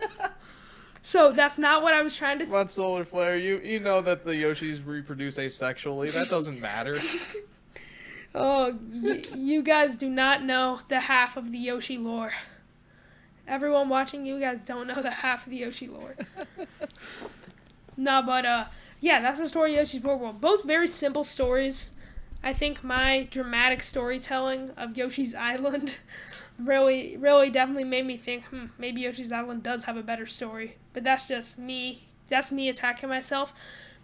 So that's not what I was trying to Come on, Solar Flare. You you know that the Yoshis reproduce asexually. That doesn't matter. Oh, y- you guys do not know the half of the Yoshi lore. Everyone watching, you guys don't know the half of the Yoshi lore. no, but uh, yeah, that's the story of Yoshi's Woolly World. Both very simple stories. I think my dramatic storytelling of Yoshi's Island really, really definitely made me think, hmm, maybe Yoshi's Island does have a better story. But that's just me. That's me attacking myself.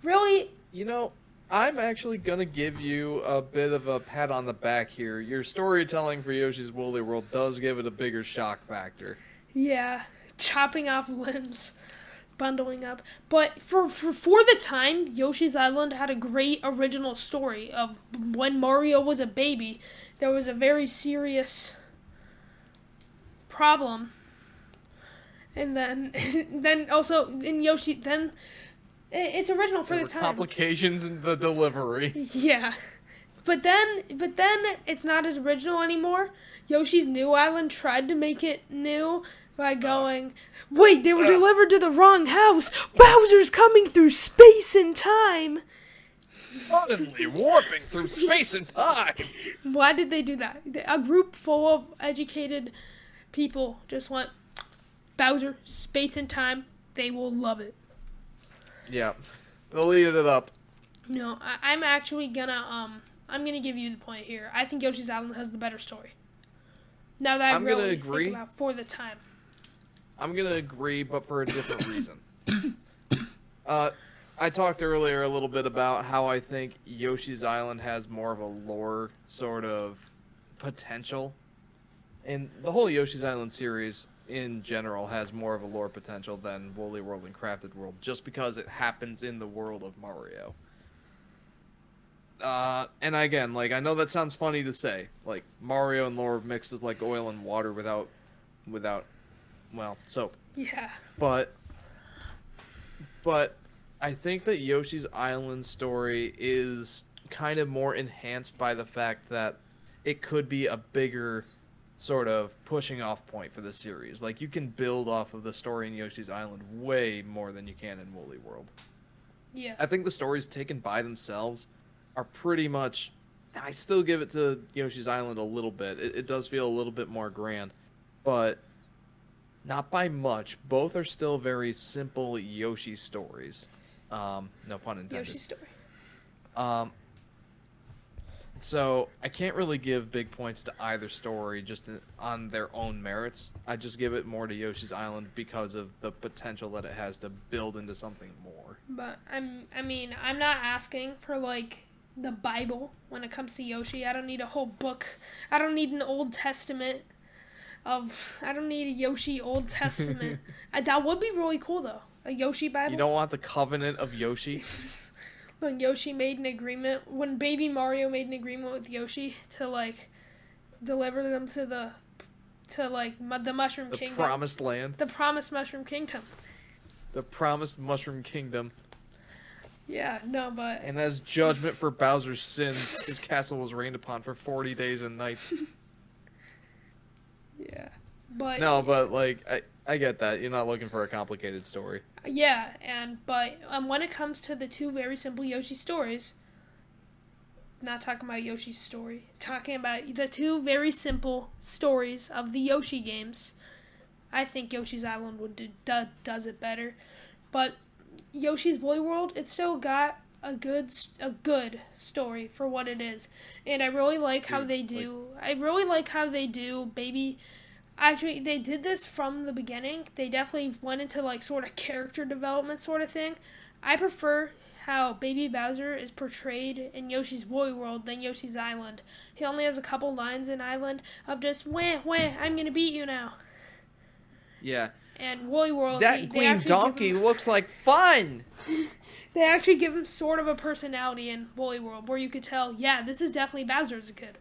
Really, You know, I'm actually gonna give you a bit of a pat on the back here. Your storytelling for Yoshi's Woolly World does give it a bigger shock factor. Yeah, chopping off limbs, bundling up. But for, for for the time, Yoshi's Island had a great original story of when Mario was a baby. There was a very serious problem, and then then also in Yoshi then it's original for There the time. complications in the delivery. Yeah. But then but then it's not as original anymore. Yoshi's New Island tried to make it new by going, "Wait, they were delivered to the wrong house. Bowser's coming through space and time." Suddenly warping through space and time. Why did they do that? A group full of educated people just went, "Bowser, space and time. They will love it." Yeah, they'll eat it up. No, I, I'm actually gonna um I'm gonna give you the point here. I think Yoshi's Island has the better story. Now that I I'm gonna really agree. think about for the time. I'm gonna agree, but for a different reason. uh, I talked earlier a little bit about how I think Yoshi's Island has more of a lore sort of potential, and the whole Yoshi's Island series in general has more of a lore potential than Woolly World and Crafted World, just because it happens in the world of Mario. Uh, and again, like I know that sounds funny to say, like Mario and lore mixed is like oil and water without, without well, soap. Yeah. But but I think that Yoshi's Island story is kind of more enhanced by the fact that it could be a bigger sort of pushing off point for the series. Like you can build off of the story in Yoshi's Island way more than you can in Woolly World. Yeah. I think the stories taken by themselves are pretty much. I still give it to Yoshi's Island a little bit. It, it does feel a little bit more grand, but not by much. Both are still very simple Yoshi stories. Um, no pun intended. Yoshi story. Um, so I can't really give big points to either story just on their own merits. I just give it more to Yoshi's Island because of the potential that it has to build into something more. But I'm I mean, I'm not asking for like the Bible when it comes to Yoshi. I don't need a whole book. I don't need an Old Testament of I don't need a Yoshi Old Testament. uh, that would be really cool though. A Yoshi Bible. You don't want the covenant of Yoshi? when Yoshi made an agreement, when Baby Mario made an agreement with Yoshi to like deliver them to the to like the Mushroom The Kingdom, the promised land, the promised Mushroom Kingdom. the promised Mushroom Kingdom, Yeah, no, but and as judgment for Bowser's sins, his castle was rained upon for forty days and nights. yeah, but No, but like I, I get that you're not looking for a complicated story. yeah, and but um, when it comes to the two very simple Yoshi stories, not talking about Yoshi's story, talking about the two very simple stories of the Yoshi games. I think Yoshi's Island would do, do does it better, but Yoshi's Woolly World it still got a good a good story for what it is, and I really like how they do. I really like how they do baby. Actually, they did this from the beginning. They definitely went into like sort of character development sort of thing. I prefer how Baby Bowser is portrayed in Yoshi's Woolly World than Yoshi's Island. He only has a couple lines in Island of just wah wah, I'm gonna beat you now. Yeah, And Woolly World, that they, they Queen give Donkey him- looks like fun. they actually give him sort of a personality in Woolly World where you could tell, yeah, this is definitely Bowser as a kid.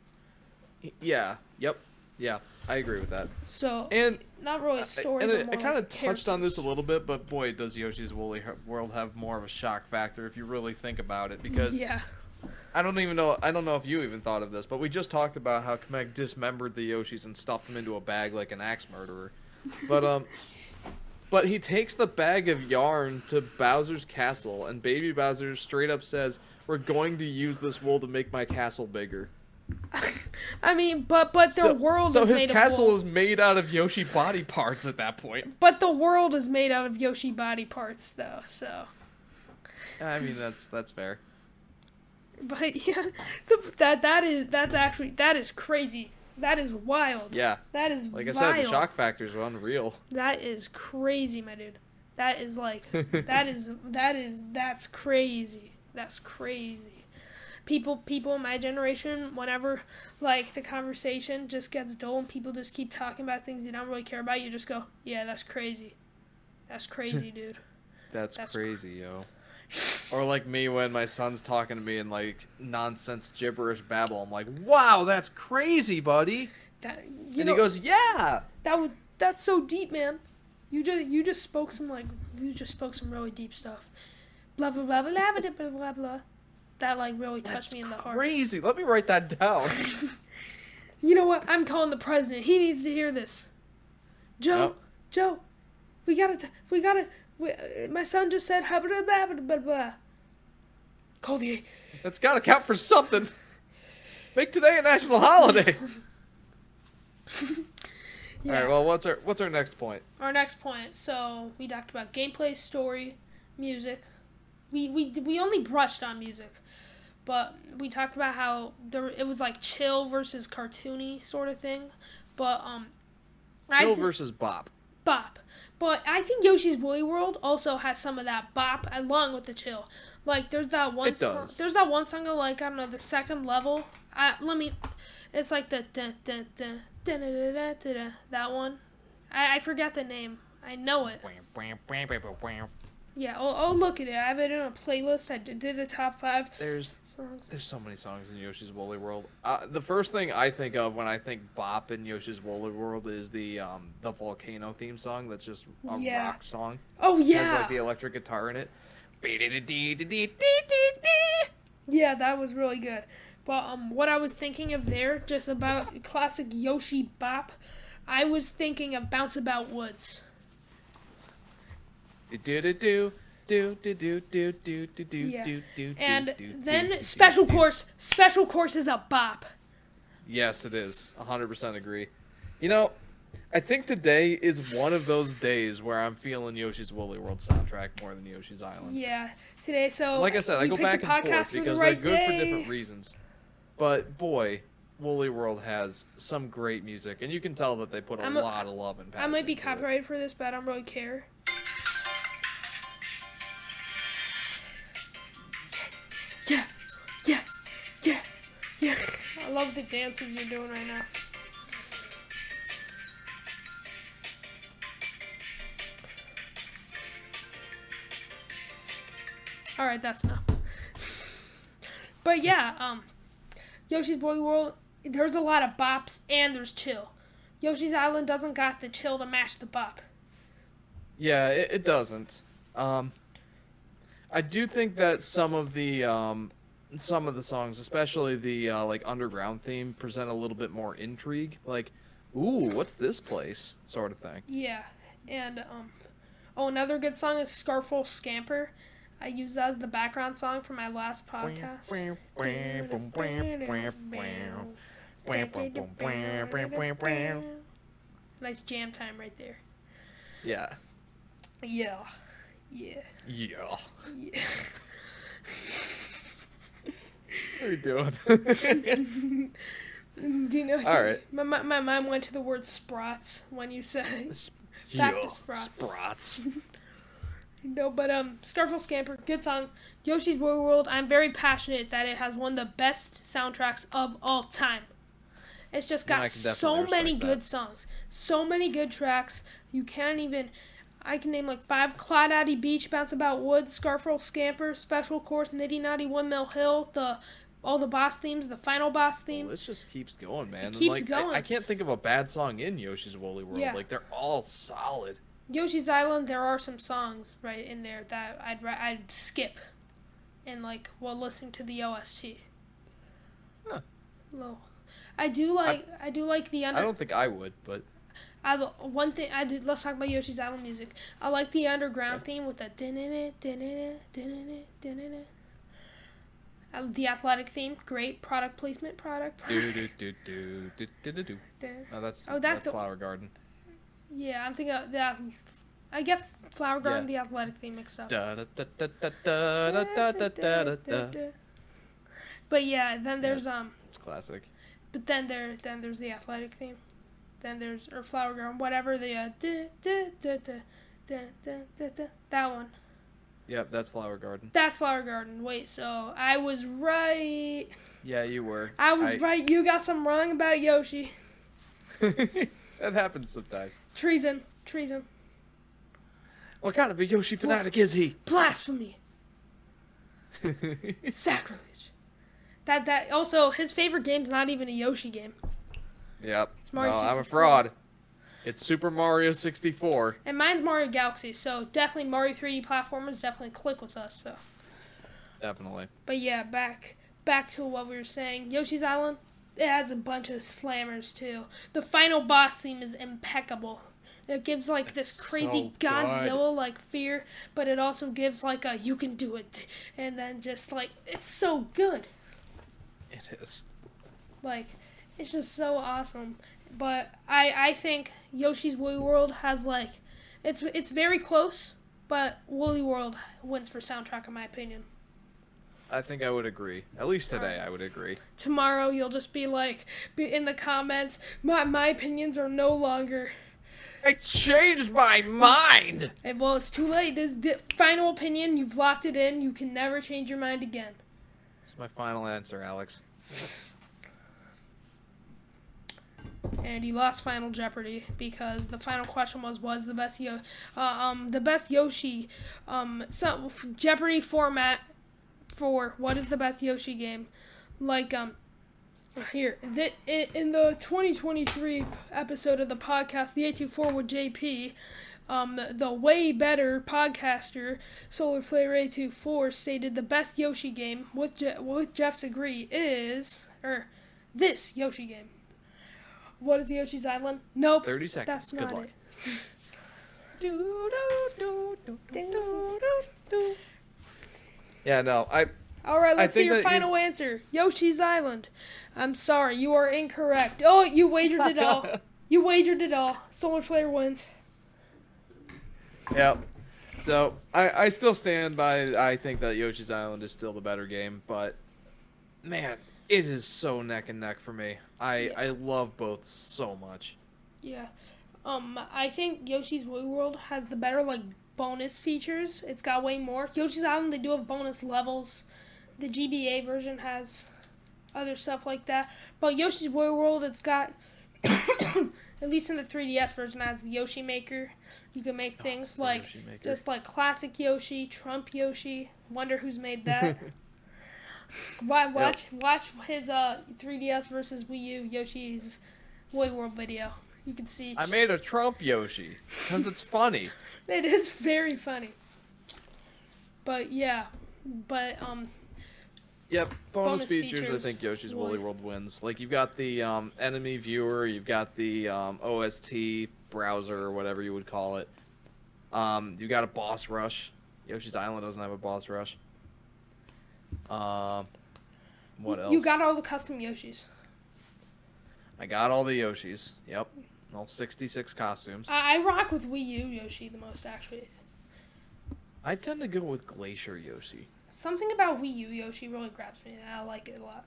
Yeah. Yep. Yeah. I agree with that. So And not really a story. and but I, more I kind of touched on this a little bit, but boy, does Yoshi's Woolly World have more of a shock factor if you really think about it. Because Yeah, I don't even know. I don't know if you even thought of this, but we just talked about how Kamek dismembered the Yoshis and stuffed them into a bag like an axe murderer. But um, but he takes the bag of yarn to Bowser's castle, and Baby Bowser straight up says, "We're going to use this wool to make my castle bigger." I mean, but but their so, world so is his made castle of wool. is made out of Yoshi body parts at that point. But the world is made out of Yoshi body parts, though. So, I mean, that's that's fair. but yeah, the, that that is that's actually that is crazy. That is wild. Yeah, That is like I said, the shock factors are unreal. That is crazy, my dude. That is like that is that is that's crazy. That's crazy. People people in my generation, whenever like the conversation just gets dull and people just keep talking about things you don't really care about, you just go, Yeah, that's crazy. That's crazy, dude. That's, That's crazy, yo. Or like me when my son's talking to me in like nonsense gibberish babble. I'm like, "Wow, that's crazy, buddy." That you and know he goes, "Yeah." that would that's so deep, man. You just you just spoke some like you just spoke some really deep stuff. Blah blah blah blah blah blah blah blah. That like really touched That's me in the heart. crazy. Let me write that down. You know what? I'm calling the president. He needs to hear this. Joe. Joe, we gotta, t- we gotta. We, uh, my son just said blah blah blah blah blah. blah. Call the. That's got to count for something. Make today a national holiday. Yeah. All right. Well, what's our what's our next point? Our next point. So we talked about gameplay, story, music. We we we only brushed on music, but we talked about how there it was like chill versus cartoony sort of thing. But um, I Bill thi- versus Bop. bop. But I think Yoshi's Woolly World also has some of that bop along with the chill. Like there's that one It song. does. There's that one song of like I don't know the second level. I, let me. It's like the dun, dun, dun, dun, dun, dun, dun, dun, dun, that one. I, I forget the name. I know it. Yeah, I'll, I'll look at it. I have it in a playlist. I did, did the top five There's songs. there's so many songs in Yoshi's Woolly World. Uh, the first thing I think of when I think Bop in Yoshi's Woolly World is the um the volcano theme song. That's just a Yeah. rock song. Oh yeah, It has like the electric guitar in it. yeah, that was really good. But um, what I was thinking of there, just about classic Yoshi bop, I was thinking of Bounce About Woods. Do do do do do do do do do do do do. And then Special. Course. Special Course is a bop. Yes, it is. 100% agree. You know, I think today is one of those days where I'm feeling Yoshi's Woolly World soundtrack more than Yoshi's Island. Yeah, today. So Like I said, I go back the and forth for the because right they're good for different reasons. But boy, Woolly World has some great music, and you can tell that they put a a- lot of love and passion. I might be into it. copyrighted for this, but I don't really care. Love the dances you're doing right now. All right, that's enough. But yeah, um, Yoshi's Boy World. There's a lot of bops and there's chill. Yoshi's Island doesn't got the chill to match the bop. Yeah, it, it doesn't. Um, I do think that some of the um, some of the songs, especially the uh, like underground theme, present a little bit more intrigue. Like, ooh, what's this place? Sort of thing. Yeah, and um, oh, another good song is Scarful Scamper. I use that as the background song for my last podcast. Nice jam time right there. Yeah. Yeah, yeah, Yeah. yeah. What are you doing? Do you know? All right. My, my, my mind went to the word sprots when you said Back to Sprots. Sprots. no, but um, Scarful Scamper, good song. Yoshi's Woolly World. I'm very passionate that it has one of the best soundtracks of all time. It's just got definitely so many good that. songs, so many good tracks. You can't even. I can name like five: Clawdaddy Beach, Bounce About Woods, Scarful Scamper, Special Course, Knitty-Knotty Windmill Hill, the all the boss themes, the final boss theme. Well, this just keeps going, man. And, keeps like, I- going. I, can't think of a bad song in Yoshi's Woolly World. Yeah. Like they're all solid. Yoshi's Island, there are some songs right in there that I'd I'd skip, and like while listening to the OST. Huh. Low. I do like I, do like the under. I don't think I would, but I have one thing I did. Let's talk about Yoshi's Island music. I like the underground theme with the din it din it din it din it. The athletic theme, great product placement. Product. Do do do do do do do do. Oh, that's oh, that's, that's Flower Garden. Yeah, I'm thinking of that. I get Flower Garden, yeah. the athletic theme mixed up. Da, da, da, da, da, da, da, da, da, da, da. But yeah, then there's yeah, um. It's classic. But then there, then there's the athletic theme. Then there's or Flower Garden, whatever the uh, da, da, da, da, da, da, da, da, that one. Yep, that's Flower Garden. That's Flower Garden. Wait, so I was right. Yeah, you were. I was I... right. You got some wrong about Yoshi. that happens sometimes. Treason. Treason. What kind of a Yoshi fanatic is he? Blasphemy. Sacrilege. That that also his favorite game's not even a Yoshi game. Yep. It's Mario no, 64. I'm a fraud. It's Super Mario 64. And mine's Mario Galaxy, so definitely Mario 3D platformers definitely click with us. So. Definitely. But yeah, back back to what we were saying. Yoshi's Island, it has a bunch of slammers too. The final boss theme is impeccable. It gives like it's this crazy so Godzilla like fear, but it also gives like a you can do it, and then just like it's so good. It is. Like, it's just so awesome. But I I think Yoshi's Woolly World has like, it's it's very close, but Woolly World wins for soundtrack in my opinion. I think I would agree. At least today, I would agree. Tomorrow, you'll just be like, be in the comments. My my opinions are no longer I changed my mind. And well, it's too late. This the final opinion. You've locked it in. You can never change your mind again. It's my final answer, Alex. and you lost Final Jeopardy because the final question was was the best Yo, uh, um the best Yoshi um some Jeopardy format for what is the best Yoshi game like um here, that in the 2023 episode of the podcast, the 824 with JP, um, the way better podcaster Solar Flare 824 stated the best Yoshi game with Je- with Jeff's agree is or this Yoshi game. What is Yoshi's Island? Nope. 30 seconds. That's Good not luck. it. yeah, no, I. All right, let's see your final you... answer. Yoshi's Island. I'm sorry, you are incorrect. Oh, you wagered it all. you wagered it all. Solar Flare wins. Yep. So I, I still stand by. I think that Yoshi's Island is still the better game, but man, it is so neck and neck for me. I yeah. I love both so much. Yeah. Um, I think Yoshi's Woolly World has the better like bonus features. It's got way more. Yoshi's Island they do have bonus levels. The GBA version has other stuff like that. But Yoshi's Woolly World, it's got at least in the 3DS version, has the Yoshi Maker. You can make oh, things oh, like just like classic Yoshi, Trump Yoshi. Wonder who's made that. watch watch yep. watch his uh 3DS versus Wii U Yoshi's Woolly World video. You can see. I made a Trump Yoshi because it's funny. it is very funny. But yeah, but um, Yep, bonus, bonus features, features, I think Yoshi's Woolly World wins. Like you've got the um, enemy viewer, you've got the um, OST browser or whatever you would call it. Um, you got a boss rush. Yoshi's Island doesn't have a boss rush. Um, what else? You got all the custom Yoshis. I got all the Yoshis. Yep, all sixty-six costumes. I, I rock with Wii U Yoshi the most, actually. I tend to go with Glacier Yoshi. Something about Wii U Yoshi really grabs me. I like it a lot.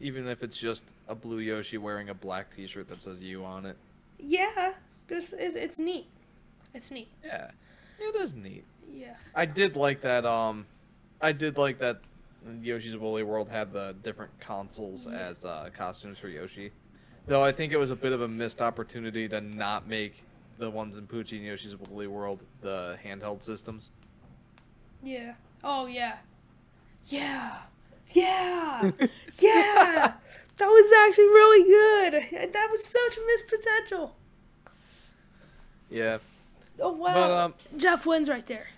Even if it's just a blue Yoshi wearing a black T-shirt that says "U" on it. Yeah, it's, it's neat. It's neat. Yeah, it is neat. Yeah. I did like that. Um, I did like that. Yoshi's Woolly World had the different consoles as uh, costumes for Yoshi. Though I think it was a bit of a missed opportunity to not make the ones in Poochy and Yoshi's Woolly World the handheld systems. Yeah. Oh yeah. Yeah. Yeah. yeah. That was actually really good. That was such missed potential. Yeah. Oh wow. But, um, Jeff wins right there.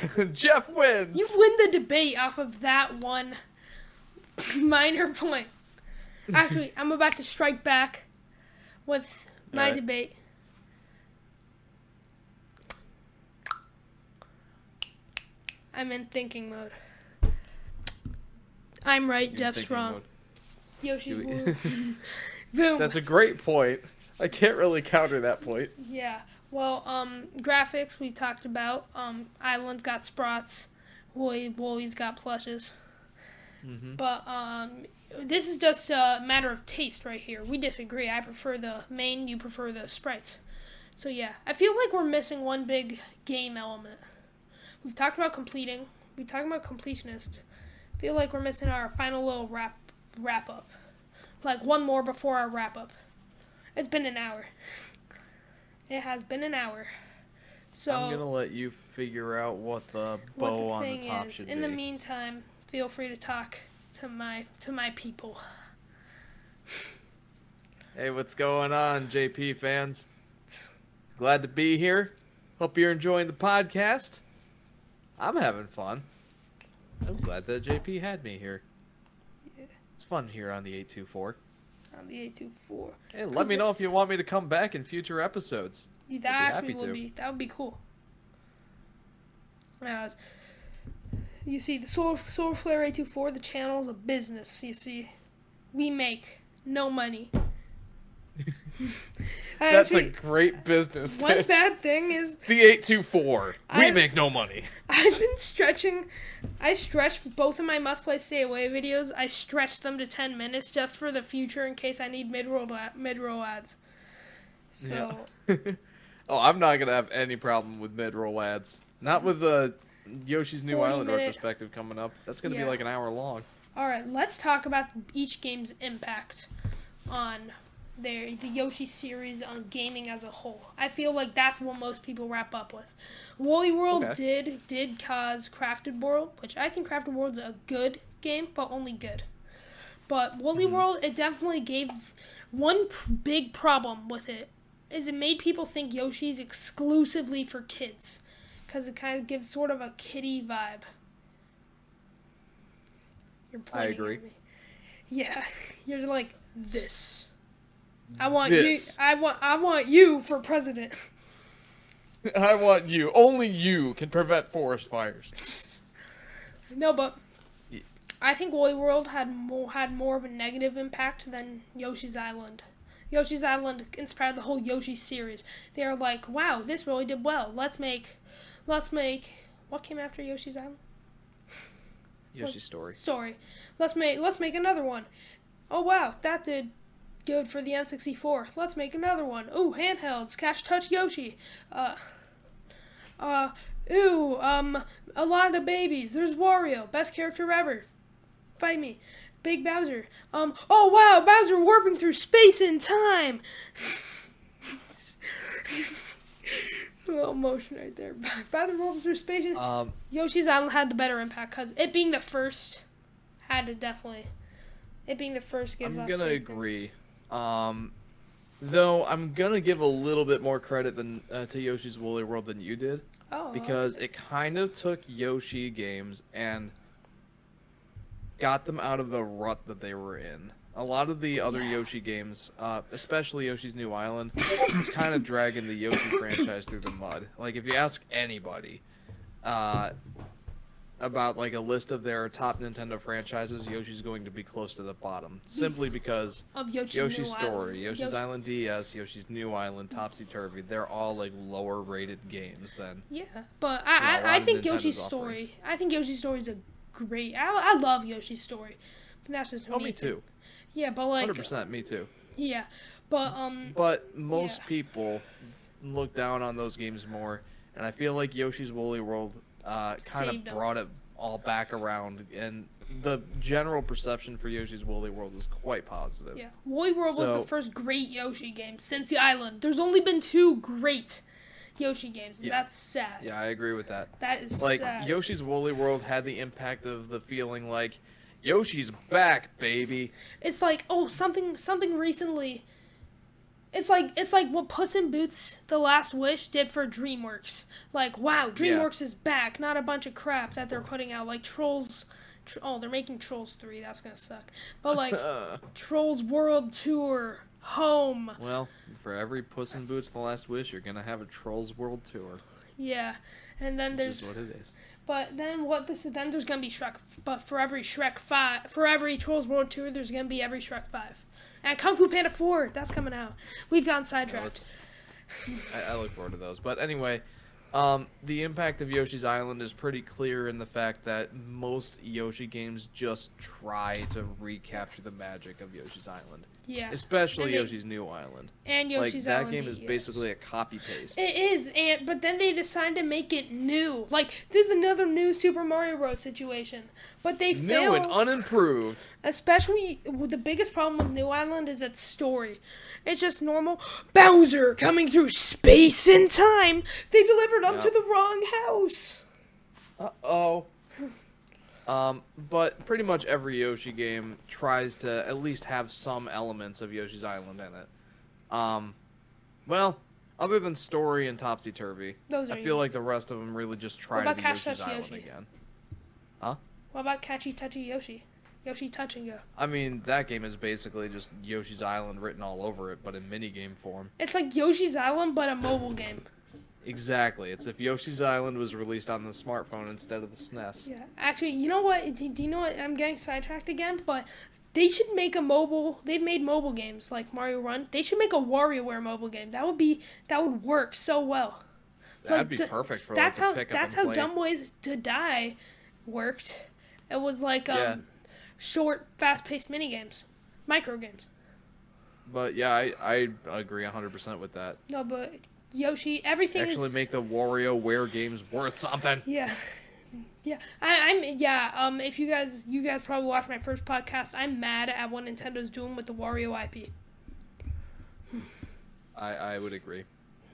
Jeff wins. You win the debate off of that one minor point. Actually, I'm about to strike back with my Alright. debate. I'm in thinking mode. I'm right, You're Jeff's wrong. mode. Yoshi's Boom. That's a great point. I can't really counter that point. Yeah. Well, um, graphics we talked about. Um, Island's got sprites. Woolly Woolly's got plushes. hmm But um, this is just a matter of taste right here. We disagree. I prefer the main. You prefer the sprites. So yeah, I feel like we're missing one big game element. We've talked about completing. We talked about completionist. I feel like we're missing our final little wrap wrap up. Like one more before our wrap up. It's been an hour. It has been an hour. So I'm gonna let you figure out what the what bow the on thing the top is, should in be. the meantime, feel free to talk to my to my people. Hey, what's going on, JP fans? Glad to be here. Hope you're enjoying the podcast. I'm having fun. I'm glad that JP had me here. Yeah. It's fun here on the 824. On the eight two four. Hey, let me know if you want me to come back in future episodes. That actually would be that would be cool. As you see, the Solar Solar Flare eight two four, the channel is a business. You see, we make no money. That's actually, a great business one pitch. bad thing is The 824. We I- make no money. I've been stretching. I stretched both of my must play stay away videos. I stretched them to ten minutes just for the future in case I need mid roll mid roll ads. So Yeah. oh, I'm not gonna have any problem with mid-roll ads. Not with the Yoshi's New Island minute- retrospective coming up. That's gonna Yeah. be like an hour long. All right, let's talk about each game's impact on their the Yoshi series on gaming as a whole. I feel like that's what most people wrap up with. Woolly World Okay. did did cause Crafted World, which I think Crafted World's a good game, but only good. But Woolly Mm-hmm. World, it definitely gave one pr- big problem with it is it made people think Yoshi's exclusively for kids because it kind of gives sort of a kiddie vibe. You're I agree. Yeah, you're like this. I want This. you. I want. I want you for president. I want you. Only you can prevent forest fires. no, but Ye- I think Woolly World had more had more of a negative impact than Yoshi's Island. Yoshi's Island inspired the whole Yoshi series. They are like, wow, this really did well. Let's make, let's make. What came after Yoshi's Island? Yoshi's story. Story. Let's make. Let's make another one. Oh wow, that did good for the N64. Let's make another one. Ooh, handhelds. Catch Touch Yoshi. Uh. Uh. Ooh. Um. A lot of babies. There's Wario. Best character ever. Fight me. Big Bowser. Um. Oh wow, Bowser warping through space and time. A little motion right there. Bowser warping through space and Um, Yoshi's Island had the better impact because it being the first had to definitely. It being the first gives. I'm gonna agree. things. Um, though I'm gonna give a little bit more credit than uh, to Yoshi's Woolly World than you did Oh. because it kind of took Yoshi games and got them out of the rut that they were in. A lot of the other Yeah. Yoshi games, uh, especially Yoshi's New Island, was kind of dragging the Yoshi franchise through the mud. Like if you ask anybody uh, about like a list of their top Nintendo franchises, Yoshi's going to be close to the bottom, simply because of Yoshi's, Yoshi's Story, Island. Yoshi's Yoshi- Island DS, Yoshi's New Island, Topsy Turvy, they're all like lower rated games than Yeah, but I, lot I, I think Nintendo's Yoshi's offerings. story. I think Yoshi's story is a great. I, I love Yoshi's story. But that's just Oh me too. Yeah, but like. Hundred percent me too. Yeah, but um. But most Yeah. people people look down on those games more, and I feel like Yoshi's Woolly World uh, kind Saved of brought it all back around, and the general perception for Yoshi's Woolly World was quite positive. Yeah, Woolly World was the first great Yoshi game since the island. There's only been two great Yoshi games, and Yeah. that's sad. Yeah, I agree with that. That is Like sad. Yoshi's Woolly World had the impact of the feeling like Yoshi's back, baby. It's like oh something something recently. It's like it's like what Puss in Boots: The Last Wish did for DreamWorks. Like wow, DreamWorks is back, not a bunch of crap that they're putting out like Trolls, Tr- Oh, they're making Trolls three. That's gonna suck. But like Trolls World Tour Home. well, for every Puss in Boots: The Last Wish, you're gonna have a Trolls World Tour. Yeah, and then This there's is what it is. but then what this is then there's gonna be Shrek. But for every Shrek five, for every Trolls World Tour, there's gonna be every Shrek five. And Kung Fu Panda four, that's coming out. We've gotten sidetracked. I, I look forward to those. But anyway, um, the impact of Yoshi's Island is pretty clear in the fact that most Yoshi games just try to recapture the magic of Yoshi's Island, yeah, especially they- Yoshi's New Island. and Yoshi's like that game is DS. basically a copy paste. It is, and but then they decided to make it new. Like this is another new Super Mario Bros. situation, but they New fail. and unimproved. Especially the biggest problem with New Island is its story. It's just normal Bowser coming through space and time. They delivered him to Yep. the wrong house. Uh oh. Um, but pretty much every Yoshi game tries to at least have some elements of Yoshi's Island in it. Um, well, other than story and Topsy Turvy, I feel like the rest of them really just try to be Yoshi's Island Yoshi? again. Huh? What about Catchy Touchy Yoshi? Yoshi Touch and Go. I mean, that game is basically just Yoshi's Island written all over it, but in minigame form. It's like Yoshi's Island, but a mobile game. Exactly. It's if Yoshi's Island was released on the smartphone instead of the SNES. Yeah. Actually, you know what? Do, do you know what? I'm getting sidetracked again, but they should make a mobile. They've made mobile games like Mario Run. They should make a WarioWare mobile game. That would be that would work so well. That'd Like, be d- perfect for that's like, how that's how play. Dumb Ways to Die worked. It was like um, Yeah. short, fast-paced mini games, micro games. But yeah, I, I agree 100% with that. No, but Yoshi, everything Actually is make the Wario WarioWare games worth something. yeah, yeah. I, I'm yeah. Um, if you guys you guys probably watched my first podcast, I'm mad at what Nintendo's doing with the Wario IP. I, I would agree.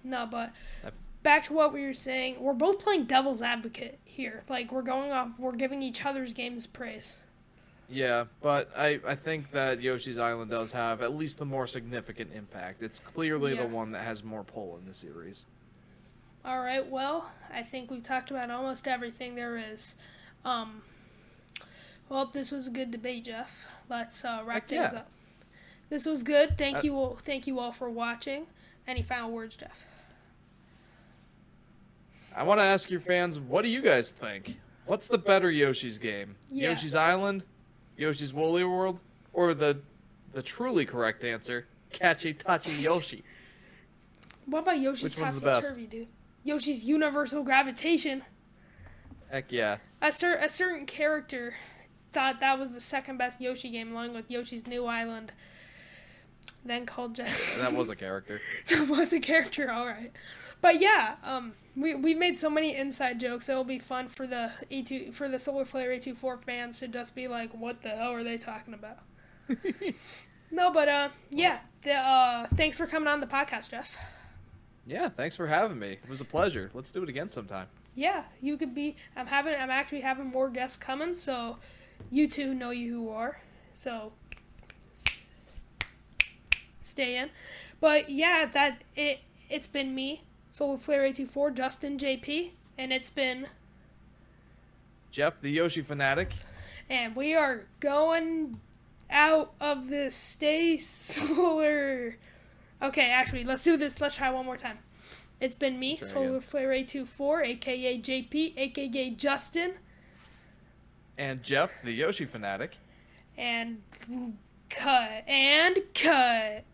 No, but I've- back to what we were saying. We're both playing devil's advocate here. Like we're going off. We're giving each other's games praise. Yeah, but I, I think that Yoshi's Island does have at least the more significant impact. It's clearly Yeah. the one that has more pull in the series. All right. Well, I think we've talked about almost everything there is. Um. Well, this was a good debate, Jeff. Let's uh, wrap things up. This was good. Thank Uh, you all. Thank you all for watching. Any final words, Jeff? I want to ask your fans, what do you guys think? What's the better Yoshi's game? Yeah. Yoshi's Island, Yoshi's Woolly World, or the the truly correct answer, Catchy Touchy Yoshi? What about Yoshi's Which one's the best? Turvy, dude? Yoshi's Universal Gravitation. Heck yeah. A, cer- a certain character thought that was the second best Yoshi game, along with Yoshi's New Island. Then called Jeff. That was a character. that was a character, all right. But yeah, um, we we've made so many inside jokes. It'll be fun for the A two for the Solar Flare A 24 fans to just be like, "What the hell are they talking about?" no, but uh, yeah. The, uh, thanks for coming on the podcast, Jeff. Yeah, thanks for having me. It was a pleasure. Let's do it again sometime. Yeah, you could be. I'm having. I'm actually having more guests coming, so you two know you who are. So stay in. But yeah, that it. It's been me, Solar Flare 824, Justin JP, and it's been. Jeff, the Yoshi fanatic. And we are going out of this. Stay solar. Okay, actually, let's do this. Let's try one more time. It's been me, Try Solar again. Flare 824, aka JP, aka Justin. And Jeff, the Yoshi fanatic. and cut and cut.